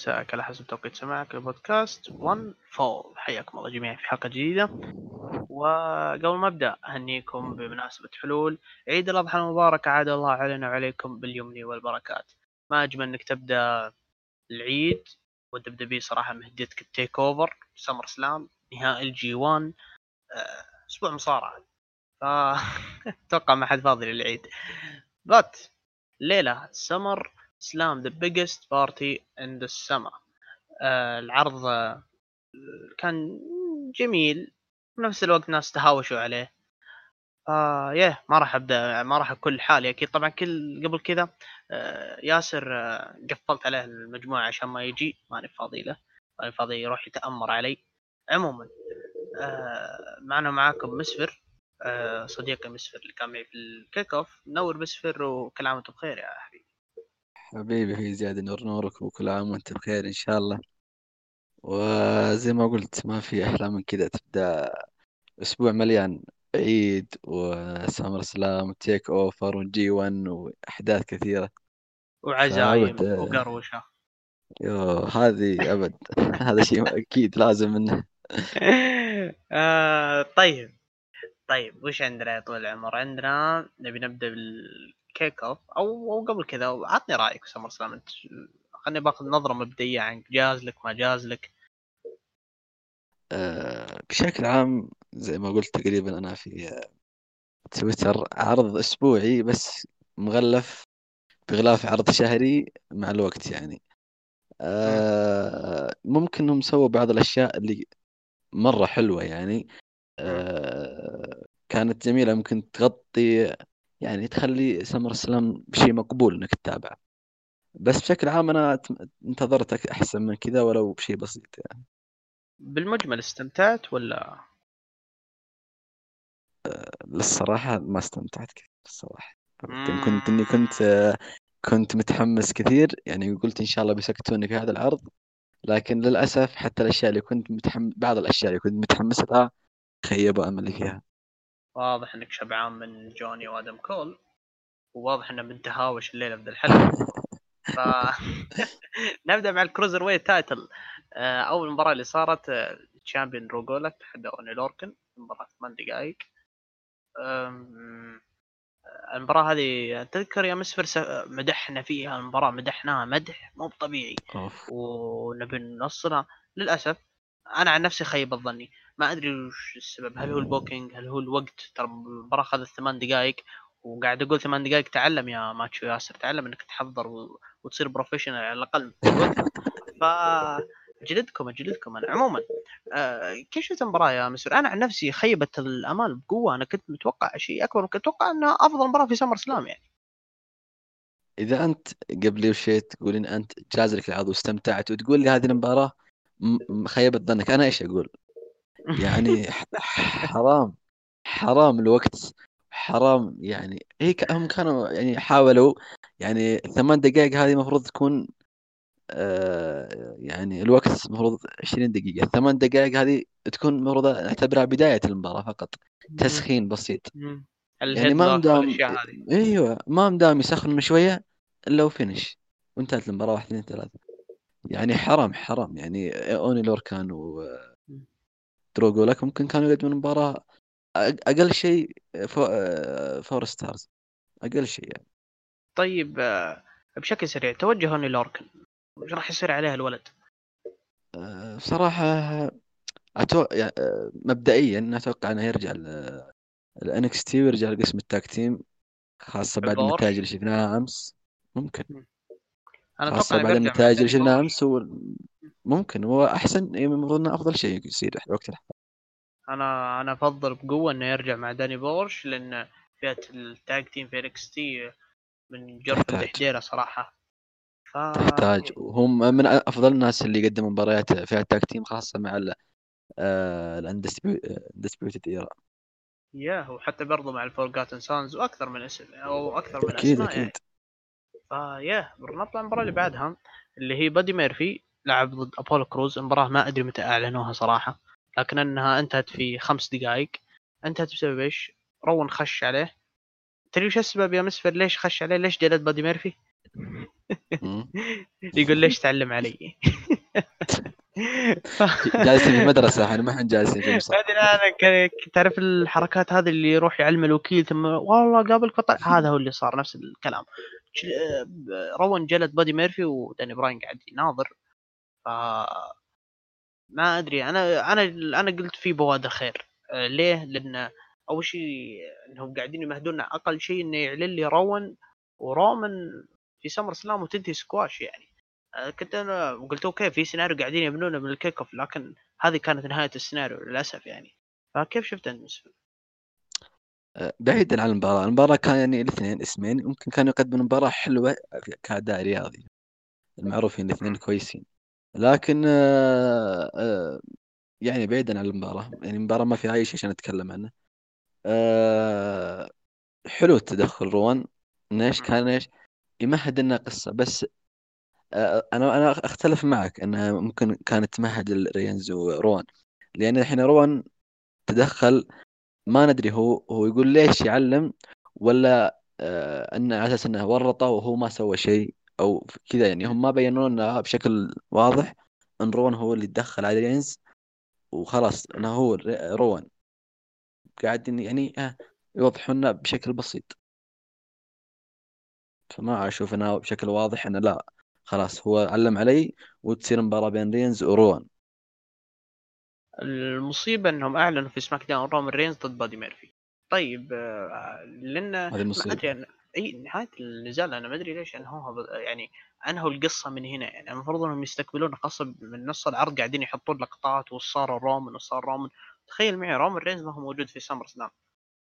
مساءك على حسب توقيت سماعك لبودكاست 1 Fall حياكم الله جميعا في حلقة جديدة. وقبل ما أبدأ أهنيكم بمناسبة حلول. عيد الأضحى المبارك عاد الله علينا وعليكم باليمن والبركات. ما أجمل إنك تبدأ العيد وال WWE صراحة مهديتك ال TakeOver SummerSlam نهائي ال G1 آه، أسبوع مصارعة. ف أتوقع ما حد فاضي للعيد. بات ليلة SummerSlam the biggest party in the summer العرض آه، كان جميل. في نفس الوقت ناس تهاوشوا عليه. آه يه ما راح أبدأ ما راح اكل حالي أكيد طبعا كل قبل كذا آه ياسر آه قفلت عليه المجموعة عشان ما يجي. ماني فاضي له. ماني فاضي يروح يتأمر علي. عموما معنا معاكم مسفر صديقي مسفر اللي كان معي في ال kick off نور مسفر وكل عام وأنتم بخير يا حبيبي حبيبي في زياد نور نورك وكل عام وأنت بخير إن شاء الله. وزي ما قلت ما في أحلى من كذا تبدأ أسبوع مليان عيد و SummerSlam و TakeOver و G1 وأحداث كثيرة. وعزايم فأبد- وقروشة. يو هذه أبد. هذا شيء أكيد لازم منه آه طيب. طيب وش عندنا يا طويل العمر؟ عندنا نبي نبدأ بال kick off أو أو قبل كذا عطني رأيك SummerSlam انت خليني باخذ نظرة مبدئية عنك جاز لك ما جاز لك. آه، بشكل عام زي ما قلت تقريبا أنا في آه، تويتر عرض أسبوعي بس مغلف بغلاف عرض شهري مع الوقت يعني. آه، ممكن انهم سووا بعض الأشياء اللي مرة حلوة يعني. كانت جميلة ممكن تغطي يعني تخلي سمر سلام بشيء مقبول إنك تتابعه بس بشكل عام أنا أت- انتظرت أك- أحسن من كذا ولو بشيء بسيط يعني. بالمجمل استمتعت ولا؟ للصراحة ما استمتعت كثير الصراحة. كنت إني كنت كنت متحمس كثير يعني قلت إن شاء الله بيسكتوني في هذا العرض. لكن للأسف حتى الأشياء اللي كنت متحمس بعض الأشياء اللي كنت متحمس لها خيبوا أملي فيها. واضح إنك شبعان من جوني وآدم كول وواضح إنه من تهاوش الليلة في ذا الحلقة. ف نبدأ مع ال cruiserweight title. آه، أول مباراة اللي صارت champion Drew Gulak تحدى Oney Lorcan مباراة ثمان دقائق. أم، المباراة هذه تذكر يا مسفر مدحنا فيها المباراة مدحناها مدح مو طبيعي. ونبي نوصلها. للأسف أنا عن نفسي خيب ظني ما أدري وش السبب. هل هو ال booking؟ هل هو الوقت؟ ترى المباراه اخذت ثمان دقائق وقاعد أقول ثمان دقائق تعلم يا ماتشو ياسر. تعلم إنك تحضر و... وتصير professional على الأقل. ف أجلدكم أجلدكم أنا. عموما آه كيف شفت المباراة يا مسر أنا عن نفسي خيبت الأمال بقوة. أنا كنت متوقع شيء أكبر كنت أتوقع إنها أفضل مباراة في سمر سلام يعني. إذا أنت قبل شيء تقول إن أنت جاز لك العرض واستمتعت وتقول لي هذه م- خيبت ظنك. أنا إيش أقول؟ يعني حرام حرام الوقت حرام يعني. هي ك- هم كانوا يعني حاولوا يعني ثمان دقائق هذه المفروض تكون آه يعني الوقت المفروض 20 دقيقة. ثمان دقائق هذه تكون المفروض نعتبرها بداية المباراة فقط تسخين بسيط. يعني ما مدام أيوه ما مدام يسخنوا شوية إلا و finish. وانتهت المباراة واحد اثنين ثلاثة. يعني حرام حرام. يعني Oney Lorcan و Drew Gulak ممكن كانوا يقدمون مباراة أق- أقل شيء fo... آه، four stars أقل شيء يعني طيب آه، بشكل سريع توجه أوني لوركن وش راح يصير عليه الولد؟ آه،. يعني آه، مبدئيا أتوقع إنه يرجع ال NXT ويرجع لقسم ال tag team خاصة بعد؟ النتائج اللي شفناها أمس ممكن أنا خاصة أتوقع بعد النتائج اللي داني شفناها. أمس هو ممكن هو أحسن إيه، المفروض انه أفضل شيء يصير وقت الحلقة أنا أنا أفضل بقوة إنه يرجع مع داني بورش لأن فئة ال tag team في NXT من جرف لدحديره صراحة. ف... تحتاج. وهم من أفضل الناس اللي قدموا مباريات فيها tag team خاصة مع ال Undisputed Era yeah وحتى برضو مع ال Forgotten Sons وأكثر من اسم أو أكثر من أكيد أسماء. يعني أكيد فيا نطلع المباراة اللي بعدها اللي هي بادي ميرفي لعب ضد أبولو كروز. المباراة ما أدري متى أعلنوها صراحة لكن إنها انتهت في خمس دقائق. انتهت بسبب إيش؟ روان خش عليه. تدري وش السبب يا مسفر؟ ليش خش عليه؟ ليش جلد بادي ميرفي؟ يقول ليش تعلم علي؟ جالسين في مدرسة إحنا ما إحنا جالسين في بعدين أنا تعرف الحركات هذه اللي يروح يعلم الوكيل ثم والله قابلك بطل هذا هو اللي صار نفس الكلام. روان جلد بادي ميرفي ودانيال براين قاعد يناظر. ف ما أدري أنا أنا أنا قلت في بوادر خير. آه، ليه؟ لأن أول شيء إنهم قاعدين يمهدون أقل شيء إنه يعلن لي روان ورومان في سمر سلام وتنتهي سكواش يعني. آه، كنت أنا قلت okay في سيناريو قاعدين يبنونه من ال kick off لكن هذه كانت نهاية السيناريو للأسف يعني. فكيف شفت انت؟ آه، بعيدا عن المباراة. المباراة كان يعني الاثنين اسمين يمكن كانوا يقدمون مباراة حلوة كأداء رياضي. المعروفين الاثنين كويسين. لكن آه، آه، يعني بعيدا عن المباراة يعني المباراة ما فيها أي شيء عشان نتكلم عنه. آه، حلو التدخل روان. إيش كان إيش يمهد لنا قصة بس آه، أنا أنا أختلف معك انها ممكن كانت تمهد لرينز وروان. لأن الحين روان تدخل ما ندري هو هو يقول ليش يعلم ولا آه، إنه على أساس إنه ورطه وهو ما سوى شيء. أو كذا يعني. هم ما بينوا لنا بشكل واضح إن روان هو اللي تدخل على رينز وخلاص إنه هو روان. قاعدين يعني آه، يوضحوا لنا بشكل بسيط. فما أشوف إنه بشكل واضح إنه لا خلاص هو علم علي وتصير مباراة بين رينز وروان. المصيبة إنهم أعلنوا في سماك داون رومان رينز ضد بادي ميرفي. طيب آه، لأن هذه ما المصيبة أدري أنا إي نهاية النزال أنا ما أدري ليش انهوها يعني أنهوا القصة من هنا. يعني المفروض إنهم يستقبلون قصه من نص العرض قاعدين يحطون لقطات وصار رومان وصار رومان تخيل معي رومان رينز ما هو موجود في سمر سلام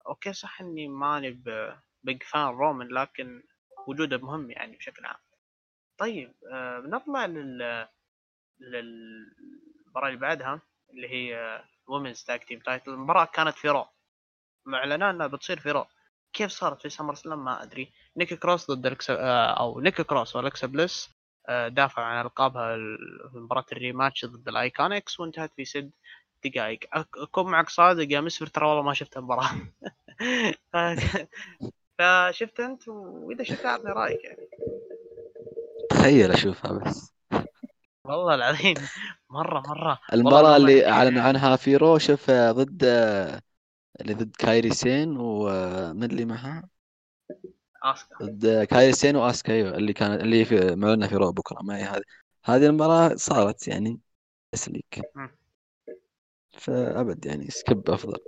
okay صح إني ماني big fan رومان لكن وجوده مهم يعني بشكل عام. طيب آه بنطلع لل للمباراة اللي بعدها اللي هي women's tag team title المباراة كانت في رو. معلنة إنها بتصير في رو. كيف صارت في سمر سلام؟ ما أدري. نيكي كروس ضد ألكسا آه، أو نيكي كروس والكسا بليس آه، دافع عن ألقابها ال- في مباراة ال rematch ضد الايكونكس وانتهت في ست دقائق. أكون معك صادق يا مسفر ترى والله ما شفت المباراة. ف- فشفت أنت وإذا شفت أعطني رأيك يعني. تخيل أشوفها بس. والله العظيم مرة المباراة والله اللي أعلنوا عنها في رو شوف آه، ضد اللي ضد كايري سين ومن اللي معها. آسكا. ضد كايري سين وآسكا أيوه اللي كانت اللي في معلنة في رو بكرة. ما هي هذه. هذه المباراة صارت يعني تسليك. فأبد يعني skip أفضل.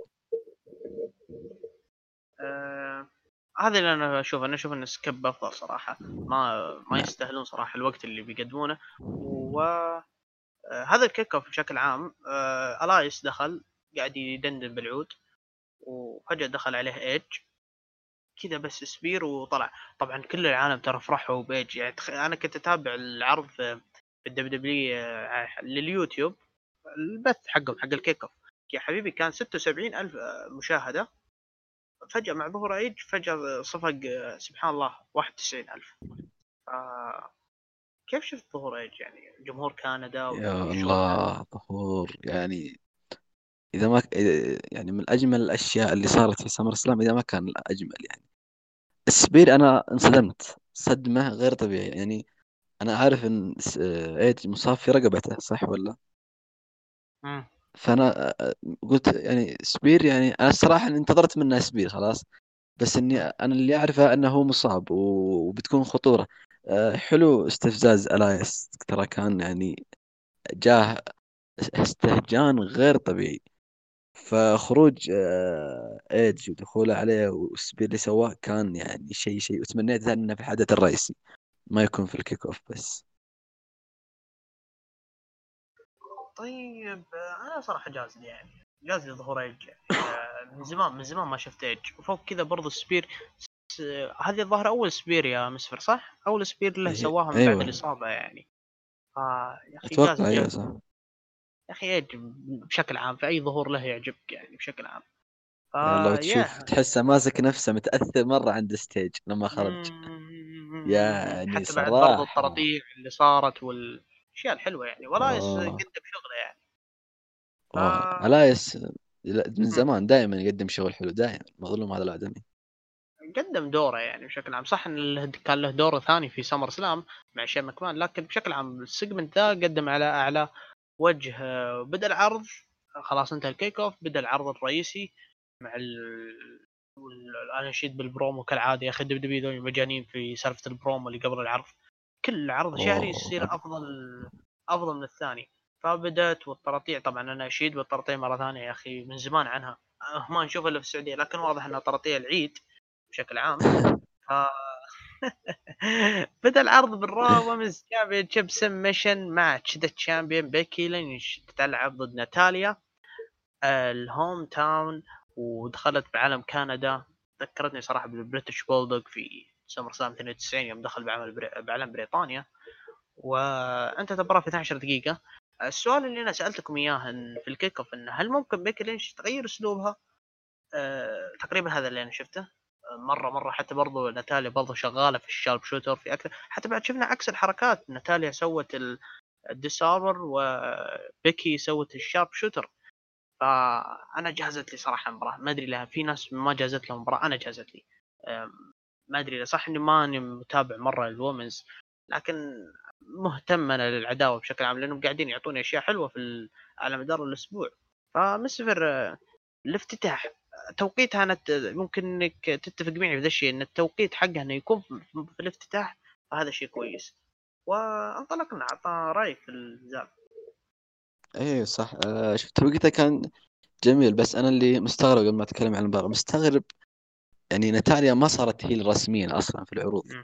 آه، هذا اللي أنا أشوف أنا أشوف إن skip أفضل صراحة. ما ما نعم. يستاهلون صراحة الوقت اللي بيقدمونه. و آه، هذا ال kick off بشكل عام آه، ألايس دخل قاعد يدندن بالعود. وفجأة دخل عليه ايج كذا بس spear وطلع. طبعا كل العالم ترى فرحوا بايج يعني تخ... أنا كنت أتابع العرض في الدبليو دبليو لليوتيوب. البث حقهم حق ال kick off. يا حبيبي كان 76 ألف آه، مشاهدة. فجأة مع ظهور ايج فجأة صفق آه، سبحان الله 91 ألف. آه كيف شفت ظهور ايج يعني جمهور كندا يا الله ظهور يعني إذا ما إذا- يعني من أجمل الأشياء اللي صارت في سمر سلام إذا ما كان الأجمل يعني. ال spear أنا انصدمت صدمة غير طبيعية. يعني أنا عارف إن إيج مصاب في رقبته صح ولا؟ مم. فأنا قلت يعني spear يعني أنا الصراحة انتظرت منه spear خلاص. بس إني أنا اللي أعرفه إنه هو مصاب و- وبتكون خطورة. آه، حلو استفزاز ألايس ترى كان يعني جاه استهجان غير طبيعي. فخروج آه، إيدج ودخوله عليه وال spear اللي سواه كان يعني شيء شيء وتمنيت إنه في الحدث الرئيسي. ما يكون في ال kick off بس. طيب آه، أنا صراحة جاز لي يعني. جاز لي ظهور يعني آه، من زمان من زمان ما شفت ايج وفوق كذا برضو ال spear هذه الظاهر أول spear يا مسفر صح؟ أول spear له إيه، سواها من بعد أيوة. الإصابة يعني. آه يا أخي جاز أتوقع جاز صح. يا أخي ايج بشكل عام في أي ظهور له يعجبك يعني بشكل عام يعني لو آه، تشوف ياه. تحسه ماسك نفسه متأثر مرة عند ال stage لما خرج. يعني حتى بعد برضو. الطراطيع اللي صارت والأشياء الحلوة يعني والايس آه. قدم شغله يعني آه، ف- الايس من زمان دائما يقدم شغل حلو دائما مظلوم هذا الادمي قدم دوره يعني بشكل عام صح إن كان له دور ثاني في SummerSlam مع شين مكمان لكن بشكل عام ال segment ذا قدم على أعلى وجه بدأ العرض خلاص انتهى ال kick off بدأ العرض الرئيسي مع ال الاناشيد بالبرومو كالعادة يا أخي دب دبي مجانين في سالفة البرومو اللي قبل العرض. كل عرض شهري يصير أفضل أفضل من الثاني. فبدأت والطراطيع طبعا أنا أشيد بالطراطيع مرة ثانية يا أخي من زمان عنها. ما نشوف إلا في السعودية لكن واضح انها طراطيع العيد بشكل عام. بدا العرض بال Raw Women's Championship submission match. The champion بيكي لينش تلعب ضد ناتاليا ال home town ودخلت بعالم كندا. ذكرتني صراحة بال British Bulldog في SummerSlam 92 يوم دخل بعمل بري... بعلم بريطانيا. وانتهت المباراه في 12 دقيقة. السؤال اللي أنا سألتكم إياه في ال kick off إنه هل ممكن بيكي لينش تغير أسلوبها؟ أه... تقريبا هذا اللي أنا شفته. مرة مرة حتى برضو ناتاليا برضو شغالة في ال Sharpshooter في أكثر حتى بعد شفنا عكس الحركات ناتاليا سوت ال Disarmher وبيكي سوت ال Sharpshooter. فأنا جازت لي صراحة المباراه ما أدري لها في ناس ما جازت لها المباراه أنا جازت لي. ما أدري صح إني ماني متابع مرة الومنز لكن مهتم أنا للعداوة بشكل عام لأنهم قاعدين يعطوني أشياء حلوة في على مدار الأسبوع. فمسفر الافتتاح. توقيتها أنا ممكن إنك تتفق معي في ذا الشيء إن التوقيت حقها إنه يكون في الافتتاح فهذا شيء كويس. وأنطلقنا أعطى رأيك في الزال إيه صح. آه شوف توقيتها كان جميل بس أنا اللي مستغرب قبل ما أتكلم عن المباراه مستغرب يعني ناتاليا ما صارت هي رسميا أصلا في العروض. م.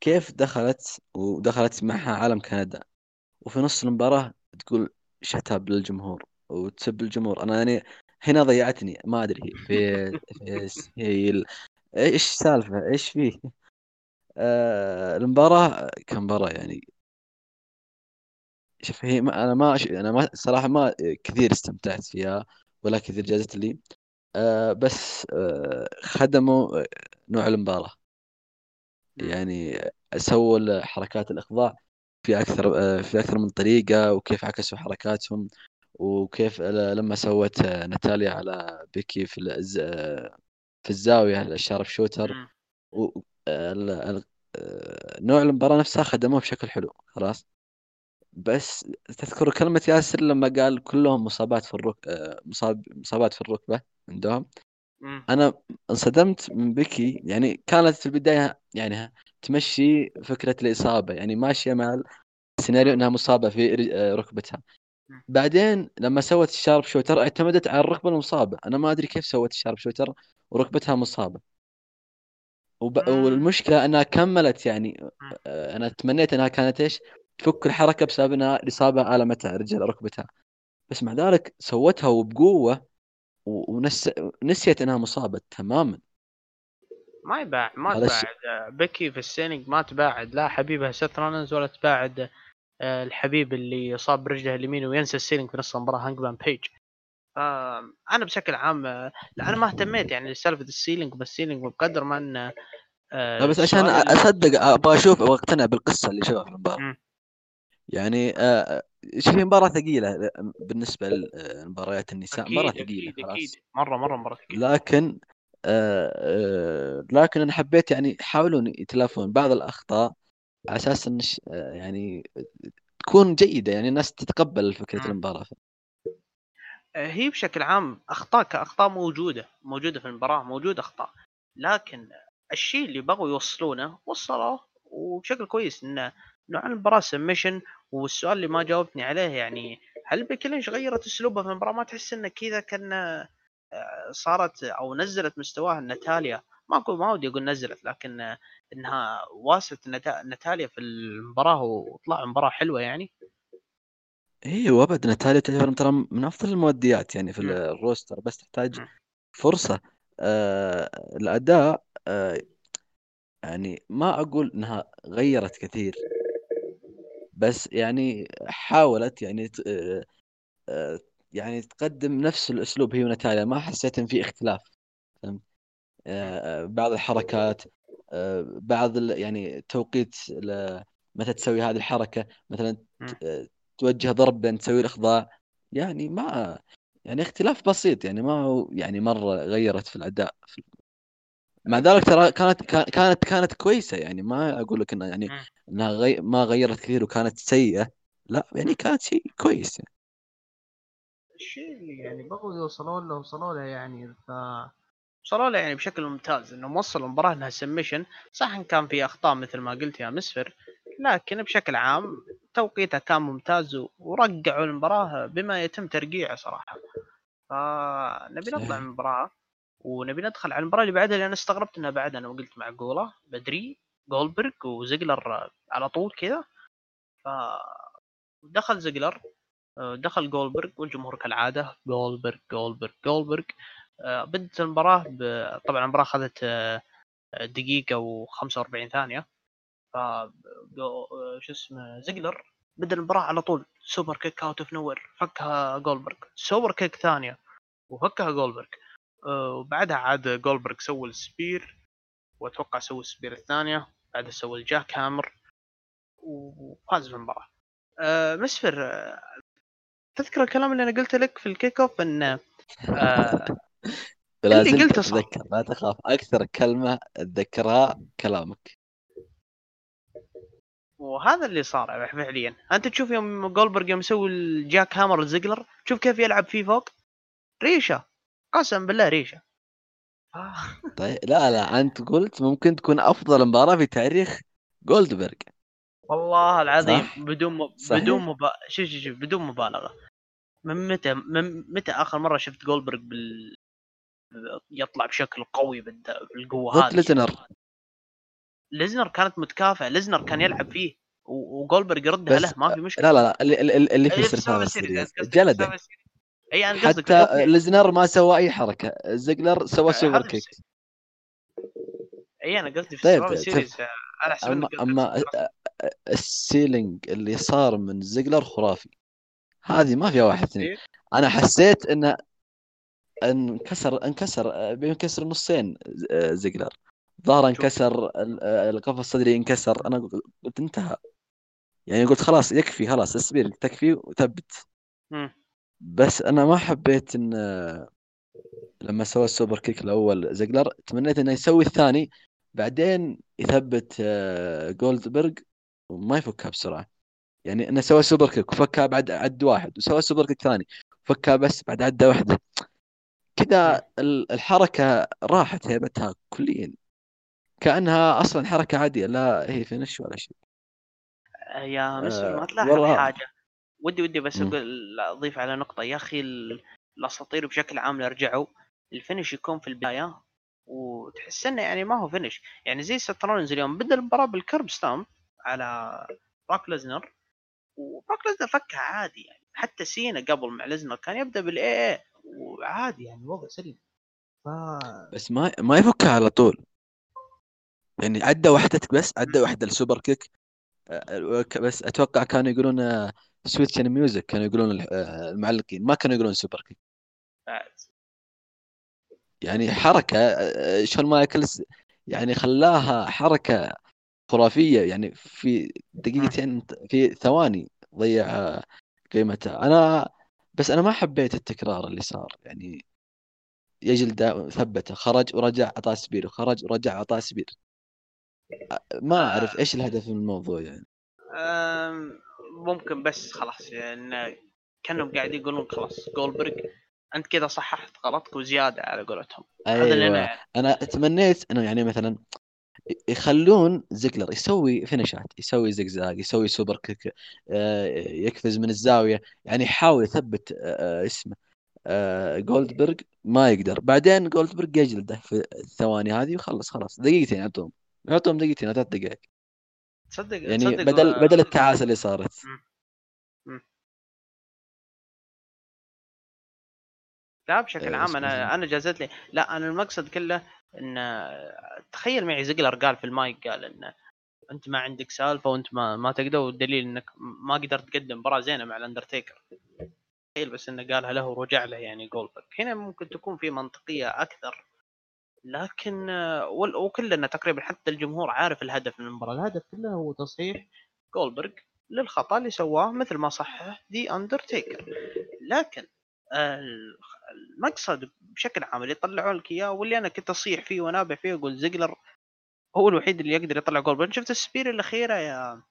كيف دخلت ودخلت معها عالم كندا؟ وفي نص المباراة تقول شتاب للجمهور وتسب الجمهور أنا يعني هنا ضيعتني ما أدري في في. إيش السالفه إيش فيه آه المباراة كمباراه يعني. شوف هي ما أنا ما أنا ما صراحة ما كثير استمتعت فيها ولا كثير جازت لي. آه بس آه خدموا نوع المباراة. يعني سووا حركات الإخضاع في أكثر آه في أكثر من طريقة وكيف عكسوا حركاتهم. وكيف لما سوت ناتاليا على بيكي في في الزاوية الشارب شوتر. و نوع المباراة نفسها خدموه بشكل حلو خلاص. بس تذكر كلمة ياسر لما قال كلهم مصابات في الرك... مصاب مصابات في الركبة عندهم. أنا انصدمت من بيكي يعني كانت في البداية يعني تمشي فكرة الإصابة يعني ماشية مع السيناريو إنها مصابة في ركبتها. بعدين لما سوت ال Sharpshooter اعتمدت على الركبة المصابة. أنا ما أدري كيف سوت ال Sharpshooter وركبتها مصابة. وب... والمشكلة أنها كملت يعني آه، أنا تمنيت أنها كانت إيش؟ تفك الحركة بسبب إنها الاصابه المتها رجل ركبتها. بس مع ذلك سوتها وبقوة ونسيت إنها مصابة تماما. ما يباع ما تباعد. بيكي في السينج ما تباعد. لا حبيبها سيث رانز ولا تباعد. آه، الحبيب اللي صاب برجله اليمين وينسى السيلينج في نص المباراة هانجمان بيج. أنا بشكل عام لا أنا ما اهتميت يعني لسالفة السيلينج بالسيلينج بقدر ما ان آه بس عشان أصدق أبغى أشوف واقتنع بالقصة اللي شوفها في المباراة. يعني آه شوف مباراة ثقيلة بالنسبة لمباريات النساء أكيد مباراة ثقيلة أكيد, أكيد. مرة مرة مباراة ثقيلة. لكن آه آه لكن أنا حبيت يعني يحاولون يتلافون بعض الأخطاء على أساس إن يعني تكون جيدة يعني الناس تتقبل فكرة المباراة. آه، هي بشكل عام أخطاء كأخطاء موجودة موجودة في المباراة موجودة أخطاء. لكن الشيء اللي بغوا يوصلونه وصلوه وبشكل كويس إن نوع المباراة سمشن والسؤال اللي ما جاوبتني عليه يعني هل بيكلينش غيرت اسلوبها في المباراة؟ ما تحس انه كذا كان آه، صارت أو نزلت مستواها ناتاليا ما أقول ما ودي أقول نزلت لكن إنها واصلت نتاليا في المباراة وطلع مباراة حلوة يعني. أيوه ابد نتاليا تعتبر ترى من أفضل المؤديات يعني في الروستر بس تحتاج فرصة. آه الأداء آه يعني ما أقول إنها غيرت كثير بس يعني حاولت يعني آه آه يعني تقدم نفس الأسلوب هي ونتاليا. ما حسيت ان في اختلاف. بعض الحركات آه، بعض يعني توقيت متى تسوي هذه الحركة مثلا آه، توجه ضرب بين تسوي الإخضاع. يعني ما يعني اختلاف بسيط يعني ما هو يعني مرة غيرت في الأداء. مع ذلك ترى كانت كانت كانت كويسة. يعني ما أقول لك انها يعني إنها غي... ما غيرت كثير وكانت سيئة. لا يعني كانت شيء كويس. يعني. الشيء اللي يعني بغوا يوصلوا له وصلوا له يعني ف وصلوا له يعني بشكل ممتاز إنه موصل المباراة إنها سمشن صح إن كان في أخطاء مثل ما قلت يا مسفر لكن بشكل عام توقيته كان ممتاز ورقعوا المباراة بما يتم ترقيعه صراحة. فنبي نطلع من المباراة ونبي ندخل على المباراة اللي بعدها لأن استغربت إنها بعد أنا وقلت معقوله بدري جولبرغ وزيجلر على طول كذا. ف دخل زيجلر دخل جولبرغ والجمهور كالعادة جولبرغ جولبرغ جولبرغ. بدت المباراة ب... طبعا المباراة أخذت دقيقة و45 ثانية. ف شو اسمه زيجلر بدأ المباراة على طول. super kick out of nowhere فكها جولبرغ. super kick ثانية وفكها جولبرغ. وبعدها عاد جولبرغ سوى ال spear وأتوقع سوى ال spear الثانية. بعدها سوى ال jackhammer وفاز بالمباراة. أه مسفر تذكر الكلام اللي أنا قلته لك في ال kick off إن قلته صح. لا تخاف. أكثر كلمة اتذكرها كلامك. وهذا اللي صار فعليا. أنت تشوف يوم جولبرغ يوم يسوي الجاك هامر الزقلر تشوف كيف يلعب فيه فوق؟ ريشة. قسم بالله ريشة. آه. طيب لا لا أنت قلت ممكن تكون أفضل مباراة في تاريخ جولدبرغ. والله العظيم صح؟ بدون م... بدون مب... شوف شوف شوف بدون مبالغة. من متى من متى آخر مرة شفت جولدبرغ بال يطلع بشكل قوي بالقوة هذه. ليزنر. ليزنر كانت متكافئة. ليزنر كان يلعب فيه وجولبرغ يردها له ما في مشكلة. لا لا لا اللي, اللي في سيرفايفر جلده اي أنا حتى ليزنر ما سوى أي حركة. زيجلر سوى سوبر كيك. اي أنا قصدي في طيب سيريز اما أما ال selling اللي صار من زيجلر خرافي. هذه ما فيها واحد اثنين. أنا حسيت انه انكسر انكسر بينكسر نصين زيجلر. ظهره انكسر القفص الصدري انكسر. أنا قلت انتهى. يعني قلت خلاص يكفي خلاص اصبر تكفي وثبت. بس أنا ما حبيت إن لما سوى ال super kick الأول زيجلر تمنيت إنه يسوي الثاني بعدين يثبت آه، جولدبرغ وما يفكها بسرعة. يعني إنه سوى super kick وفكها بعد عد واحد وسوى super kick ثاني فكها بس بعد عدة واحدة. كذا الحركة راحت هيبتها كليا؟ كأنها أصلا حركة عادية لا هي finish ولا شيء. يا مسلم ما تلاحظ حاجة. ودي ودي بس أقول أضيف على نقطة. يا أخي الأساطير بشكل عام رجعوا ال finish يكون في البداية وتحس إنه يعني ما هو finish. يعني زي سيث رولنز اليوم بدأ المباراة بال Curb Stomp على براك ليزنر وبراك ليزنر فكها عادي يعني. حتى سينا قبل مع ليزنر كان يبدأ بال AA وعادي يعني وضع سليم. ف... بس ما ما يفكها على طول. يعني عدى وحدتك بس عدى وحدة ال super kick. بس أتوقع كانوا يقولون Sweet Chin Music كانوا يقولون المعلقين. ما كانوا يقولون super kick يعني حركة شون مايكلز يعني خلاها حركة خرافية. يعني في دقيقتين في ثواني ضيع قيمتها. أنا بس أنا ما حبيت التكرار اللي صار. يعني يجل ثبته خرج ورجع اعطاه spear وخرج ورجع اعطاه spear ما أعرف إيش الهدف من الموضوع يعني. ممكن بس خلاص يعني كأنهم قاعد يقولون خلاص جولبرغ أنت كذا صححت غلطك وزيادة على قولتهم. أيوة. هذا اللي أنا أنا تمنيت إنه يعني مثلا يخلون زيجلر يسوي finish ات يسوي Zig Zag يسوي super kick آه، يقفز من الزاوية يعني يحاول يثبت آه، اسمه جولدبرغ ما يقدر. بعدين جولدبرغ يجلده في الثواني هذه وخلص خلاص. دقيقتين يعطوهم يعطوهم دقيقتين ثلاث دقائق. تصدق يعني تصدق بدل و... بدل التعاسة اللي صارت. لا بشكل عام أنا أنا جازت لي لا أنا المقصد كله إن تخيل معي زقلر قال في المايك قال إن أنت ما عندك سالفة وأنت ما ما تقدر والدليل إنك ما قدرت تقدم مباراه زينة مع الأندرتيكر. تخيل بس إنه قالها له ورجع له يعني جولبرغ هنا ممكن تكون في منطقية أكثر لكن وكلنا تقريبا حتى الجمهور عارف الهدف من المباراة. الهدف كله هو تصحيح جولبرغ للخطأ اللي سواه مثل ما صحح دي اندرتيكر لكن المقصد بشكل عام اللي يطلعون لك إياه واللي أنا كنت أصيح فيه وأنابح فيه أقول زيجلر هو الوحيد اللي يقدر يطلع جولبرج شفت ال spear الأخيرة يا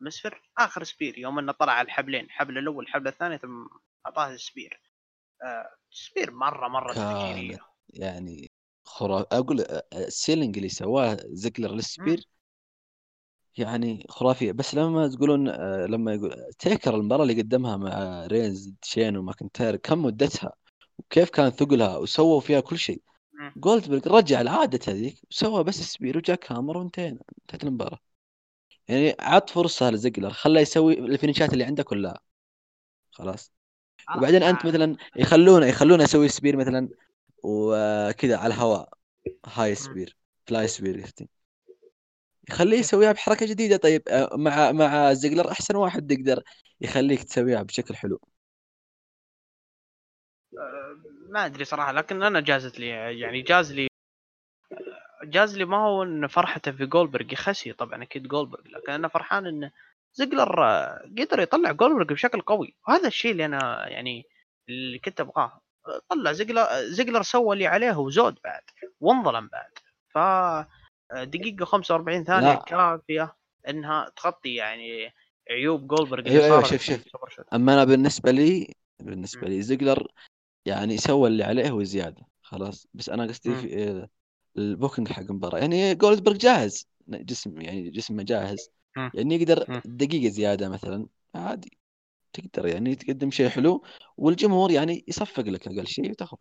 مسفر؟ آخر spear يوم إنه طلع على الحبلين الحبل الأول الحبل الثاني ثم أعطاه ال spear. آه spear مرة مرة تفجيريه يعني خرافي أقول آه، ال selling اللي سواه زيجلر لل spear يعني خرافية. بس لما تقولون آه، لما يقول تيكر المباراة اللي قدمها مع رينز شين وماكنتاير كم مدتها؟ وكيف كان ثقلها؟ وسووا فيها كل شيء. جولدبرغ رجع العادة هذيك وسوى بس spear و jackhammer وانتهينا انتهت المباراة. يعني عط فرصة لزقلر خله يسوي الفينيشات اللي عنده كلها. خلاص. آه، وبعدين أنت مثلا يخلونه يخلونه يسوي spear مثلا وكذا على الهواء. high spear fly spear يفتي. يخليه يسويها بحركة جديدة. طيب آه، مع مع زيجلر أحسن واحد يقدر يخليك تسويها بشكل حلو. آه، ما أدري صراحة لكن أنا جازت لي يعني جاز لي جاز لي ما هو إن فرحته في جولبرج يخسي طبعا أكيد جولبرج لكن أنا فرحان إن زيجلر آه، قدر يطلع جولبرج بشكل قوي. وهذا الشيء اللي أنا يعني اللي كنت أبغاه. طلع زيجلر زيجلر سوى اللي عليه وزود بعد وانظلم بعد. ف دقيقة 45 ثانية لا. كافيه إنها تغطي يعني عيوب جولبرج أيوه أيوه شوف شوف. أما أنا بالنسبة لي بالنسبة لي زيجلر يعني سوى اللي عليه وزياده خلاص. بس أنا قصدي في إيه ال booking حق المباراة. يعني جولدبرغ جاهز جسم يعني جسمه جاهز. يعني يقدر دقيقة زيادة مثلا عادي. تقدر يعني تقدم شيء حلو والجمهور يعني يصفق لك أقل شيء وتاخذ.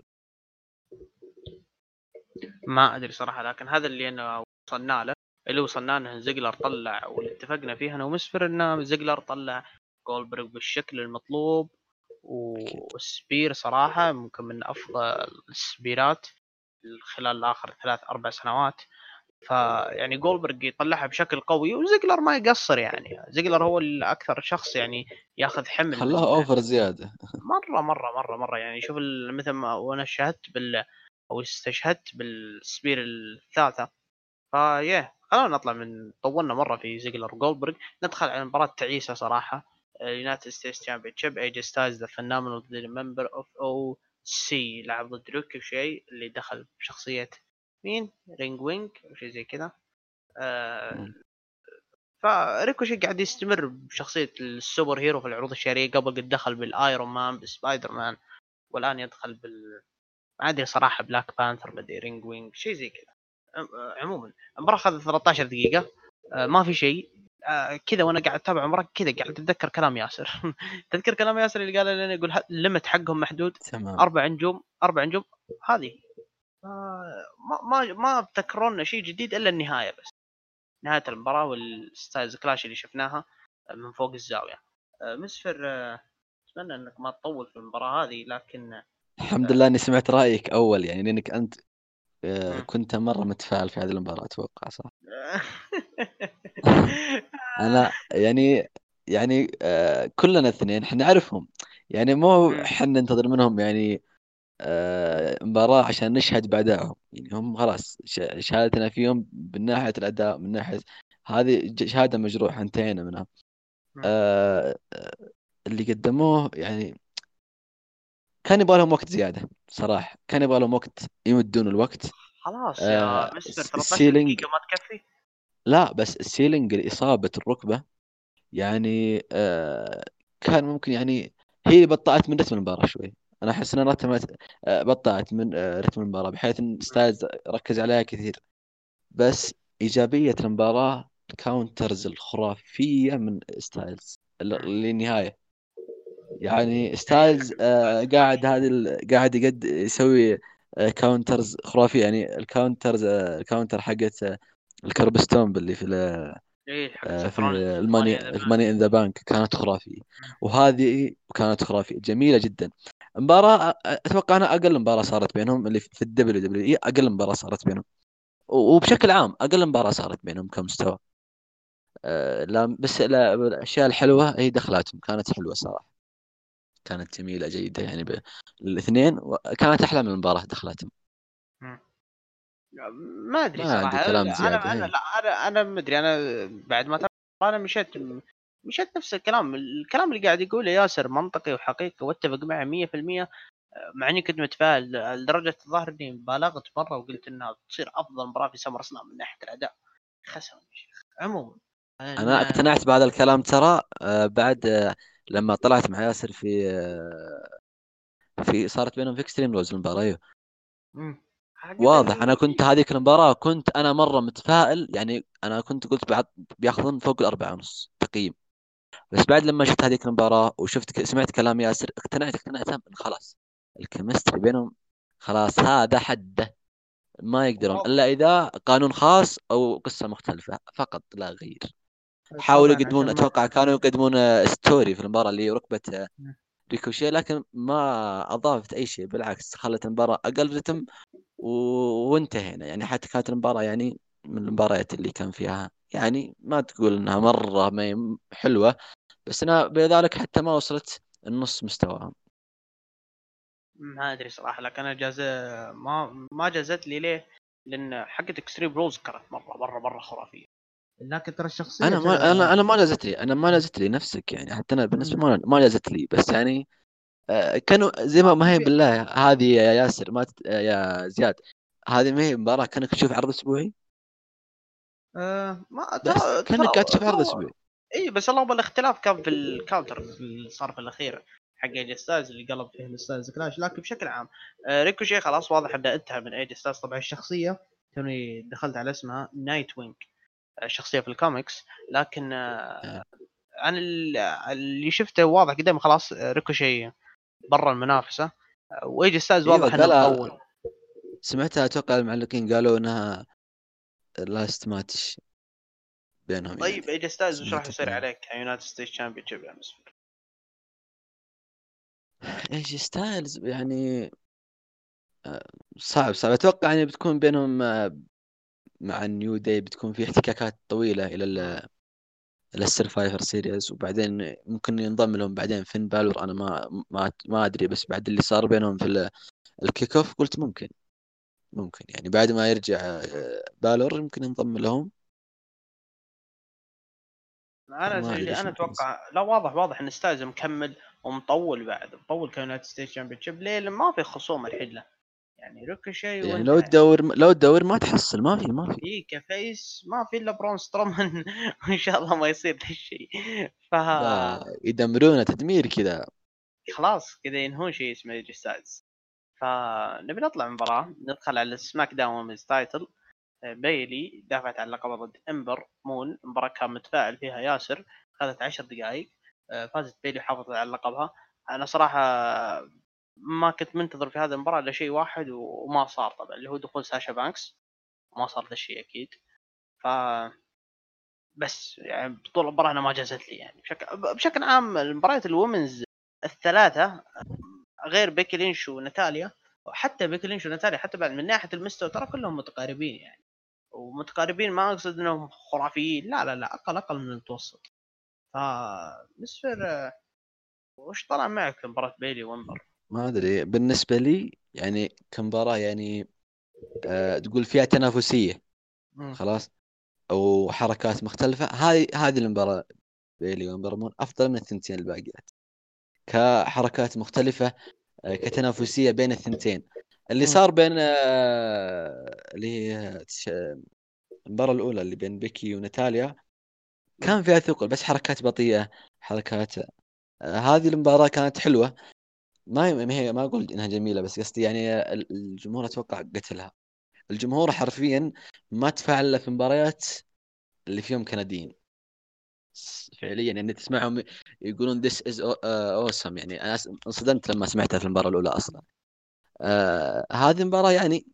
ما أدري صراحة لكن هذا اللي أنا وصلنا له. اللي وصلنا له زيجلر طلع واللي اتفقنا فيه أنا ومسفر ان زيجلر طلع جولدبرغ بالشكل المطلوب وال spear صراحة ممكن من أفضل السبيرات خلال آخر ثلاث أربع سنوات. فيعني جولبرج يطلعها بشكل قوي وزيجلر ما يقصر يعني. زيجلر هو الأكثر شخص يعني ياخذ حمل. خلاها over زيادة. مرة مرة مرة مرة يعني. شوف مثل ما وأنا شاهدت بال أو استشهدت بال spear الثالثة. فيا خلونا نطلع من طولنا مرة في زيجلر وجولبرج ندخل على مباراة تعيسة صراحة. United States Championship AJ Styles The Phenomenal member of OC لعب ضد ريكوشي اللي دخل بشخصية مين؟ نايت وينج أو شيء زي كذا. آه فريكوشي قاعد يستمر بشخصية ال superhero في العروض الشهرية قبل قد دخل بالايرون مان بسبايدر مان والآن يدخل بال ما أدري صراحة بلاك بانثر بدي نايت وينج شيء زي كذا. عموما المباراة اخذت 13 دقيقة آه ما في شيء. آه كذا وأنا قاعد أتابع مباراه كذا قاعد أتذكر كلام ياسر. تذكر كلام ياسر اللي قال لنا يقول ال limit حقهم محدود. تمام. أربع نجوم أربع نجوم. هذه. آه ما ما ما ابتكروا شيء جديد إلا النهاية بس. نهاية المباراة والستايلز كلاش اللي شفناها من فوق الزاوية. مسفر أتمنى إنك ما تطول في المباراة هذه لكن الحمد لله إني سمعت رأيك أول يعني لأنك أنت كنت مرة متفائل في هذه المباراة أتوقع صح؟ أنا يعني يعني آه كلنا اثنين إحنا نعرفهم. يعني مو إحنا ننتظر منهم يعني آه مباراة عشان نشهد بعدهم يعني هم خلاص شهادتنا فيهم من ناحية الأداء من ناحية هذه شهادة مجروحة انتهينا منها. آه اللي قدموه يعني كان يبغى لهم وقت زيادة صراحة. كان يبغى لهم وقت يمدون الوقت. خلاص يا آه مستر 13 دقيقة ما تكفي. لا بس السيلينج إصابة الركبة يعني آه كان ممكن يعني هي اللي بطأت من رتم المباراة شوي. أنا أحس أنها رتمت آه بطأت من آه رتم المباراة بحيث أن ستايلز ركز عليها كثير. بس إيجابية المباراة ال counters الخرافية من ستايلز للنهاية. يعني ستايلز آه قاعد هذه قاعد يقد يسوي counters آه، خرافية. يعني ال counters آه، ال counter حقت ال curb stomp اللي في إيه في ال Money ال Money in the Bank كانت خرافية. وهذه كانت خرافية جميلة جدا. مباراة أتوقع أنا أقل مباراة صارت بينهم اللي في ال WWE أقل مباراة صارت بينهم. وبشكل عام أقل مباراة صارت بينهم كمستوى. أه لا بس لا الأشياء الحلوة هي دخلاتهم. كانت حلوة صراحة. كانت جميلة جيدة يعني الاثنين كانت أحلى من المباراة دخلاتهم ما أدري ما صراحة. كلام زيادة أنا أنا لا أنا أنا ما أدري. أنا بعد ما أنا مشيت مشيت نفس الكلام. الكلام اللي قاعد يقوله ياسر منطقي وحقيقي واتفق معه 100% مع إني كنت متفائل لدرجة الظاهر إني بالغت مرة وقلت إنها تصير أفضل مباراة في سمر سلام من ناحية الأداء. شيخ. عموما. أنا اقتنعت بهذا الكلام ترى آه، بعد آه، لما طلعت مع ياسر في في صارت بينهم في Extreme Rules المباراة أيوه. واضح. أنا كنت هذيك المباراة كنت أنا مرة متفائل يعني أنا كنت قلت بعد بياخذون فوق الأربعة ونص تقييم. بس بعد لما شفت هذيك المباراة وشفت سمعت كلام ياسر اقتنعت اقتنعت خلاص ال chemistry بينهم خلاص هذا حده. ما يقدرون إلا إذا قانون خاص أو قصة مختلفة فقط لا غير. حاولوا يقدمون أتوقع كانوا يقدمون story في المباراة اللي ركبه ريكوشي لكن ما أضافت أي شيء بالعكس خلت المباراة أقل رتم و... وانتهينا. يعني حتى كانت المباراة يعني من المباريات اللي كان فيها يعني ما تقول إنها مرة ما حلوة بس انها بذلك حتى ما وصلت النص مستواهم. ما أدري صراحة لكن أنا جاز ما ما جازت لي ليه؟ لأن حقة Extreme Rules كانت مرة مرة مرة خرافية. لكن ترى الشخصية أنا ما أنا أنا ما جازت لي أنا ما جازت لي نفسك يعني. حتى أنا بالنسبة ما ما جازت لي بس يعني آه، كانوا زي ما ما هي بالله هذه يا ياسر ما يا زياد هذه ما هي مباراة كأنك تشوف عرض أسبوعي؟ أه ما ترى كأنك قاعد تشوف عرض أسبوعي. إي بس اللهم الاختلاف كان في ال counter في الأخير حق AJ Styles اللي قلب فيه ال Styles Clash لكن بشكل عام آه ريكوشي خلاص واضح إنه انتهى من AJ Styles طبعا الشخصية توني دخلت على اسمها نايت وينج الشخصيه في الكوميكس لكن آه أنا اللي شفته واضح قدامي خلاص آه، ريكوشي برا المنافسة. آه، وايجي ستايلز واضح إنه مطول. سمعتها أتوقع المعلقين قالوا إنها last match بينهم طيب يعني. ايجي ستايلز وش راح يصير عليك؟ United States championship ايجي ستايلز يعني آه، صعب صعب. أتوقع يعني بتكون بينهم مع النيو داي بتكون في احتكاكات طويلة إلى إلى ال Survivor Series وبعدين ممكن ينضم لهم بعدين فين بالور أنا ما ما ما أدري بس بعد اللي صار بينهم في ال kick off قلت ممكن ممكن. يعني بعد ما يرجع آه، بالور يمكن ينضم لهم. أنا اللي أنا أتوقع لا واضح واضح إن ستايلز مكمل ومطول بعد مطول ك United States championship ليه؟ ما في خصوم الحين له. يعني ريكوشي يعني لو تدور لو تدور ما تحصل ما في ما في. اي كفيس ما في إلا برون سترومان. وإن شاء الله ما يصير ذا الشيء. ف يدمرونه تدمير كذا. خلاص كذا ينهون شيء اسمه ايجي ستايلز فنبي نطلع مباراة ندخل على السماك داون women's title بيلي دافعت عن لقب ضد امبر مون مباراة كان متفائل فيها ياسر خذت عشر دقائق. فازت بيلي وحافظت على لقبها. أنا صراحة ما كنت منتظر في هذه المباراة إلا شيء واحد وما صار طبعا اللي هو دخول ساشا بانكس. ما صار ذا الشيء أكيد. ف بس يعني طول المباراة أنا ما جازت لي يعني. بشكل بشكل عام المباريات ال women's الثلاثة غير بيكي لينش وناتاليا وحتى بيكي لينش وناتاليا حتى بعد من ناحية المستوى ترى كلهم متقاربين يعني. ومتقاربين ما أقصد إنهم خرافيين. لا لا لا أقل أقل من المتوسط. ف مسفر وش طلع معك في مباراة بيلي وامبر؟ ما أدري بالنسبة لي يعني كمباراة يعني آه تقول فيها تنافسية خلاص؟ أو حركات مختلفة. هذه هذه المباراة بيلي وامبر مون أفضل من الثنتين الباقيات. كحركات مختلفة آه كتنافسية بين الثنتين. اللي صار بين آه اللي هي المباراة الأولى اللي بين بيكي وناتاليا كان فيها ثقل بس حركات بطيئة حركات آه هذه المباراة كانت حلوة. ما ما هي ما أقول إنها جميلة بس قصدي يعني الجمهور أتوقع قتلها. الجمهور حرفيا ما تفاعل إلا في مباريات اللي فيهم كنديين. فعليا يعني تسمعهم يقولون this is awesome. يعني أنا انصدمت لما سمعتها في المباراة الأولى أصلا. آه هذه المباراة يعني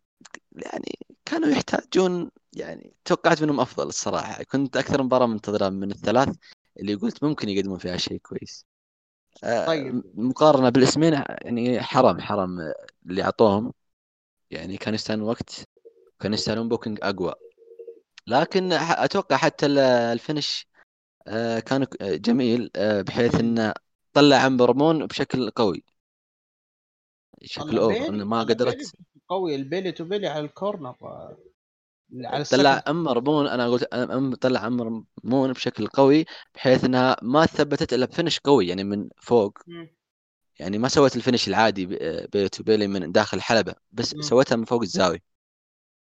يعني كانوا يحتاجون يعني توقعت منهم أفضل الصراحة. كنت أكثر مباراة منتظرها من الثلاث اللي قلت ممكن يقدمون فيها شيء كويس. طيب. مقارنة بالاسمين يعني حرام حرام اللي أعطوهم. يعني كان يستاهلون وقت كان يستاهلون booking أقوى. لكن أتوقع حتى ال finish آه، كان جميل آه، بحيث انه طلع امبر مون بشكل قوي. بشكل over إنه ما قدرت. قوي. ال belly to belly على ال corner. على طلع امبر مون أنا قلت طلع امبر مون بشكل قوي بحيث إنها ما ثبتت إلا ب finish قوي يعني من فوق. يعني ما سوت ال finish العادي belly to belly من داخل الحلبة بس مم. سوتها من فوق الزاوية.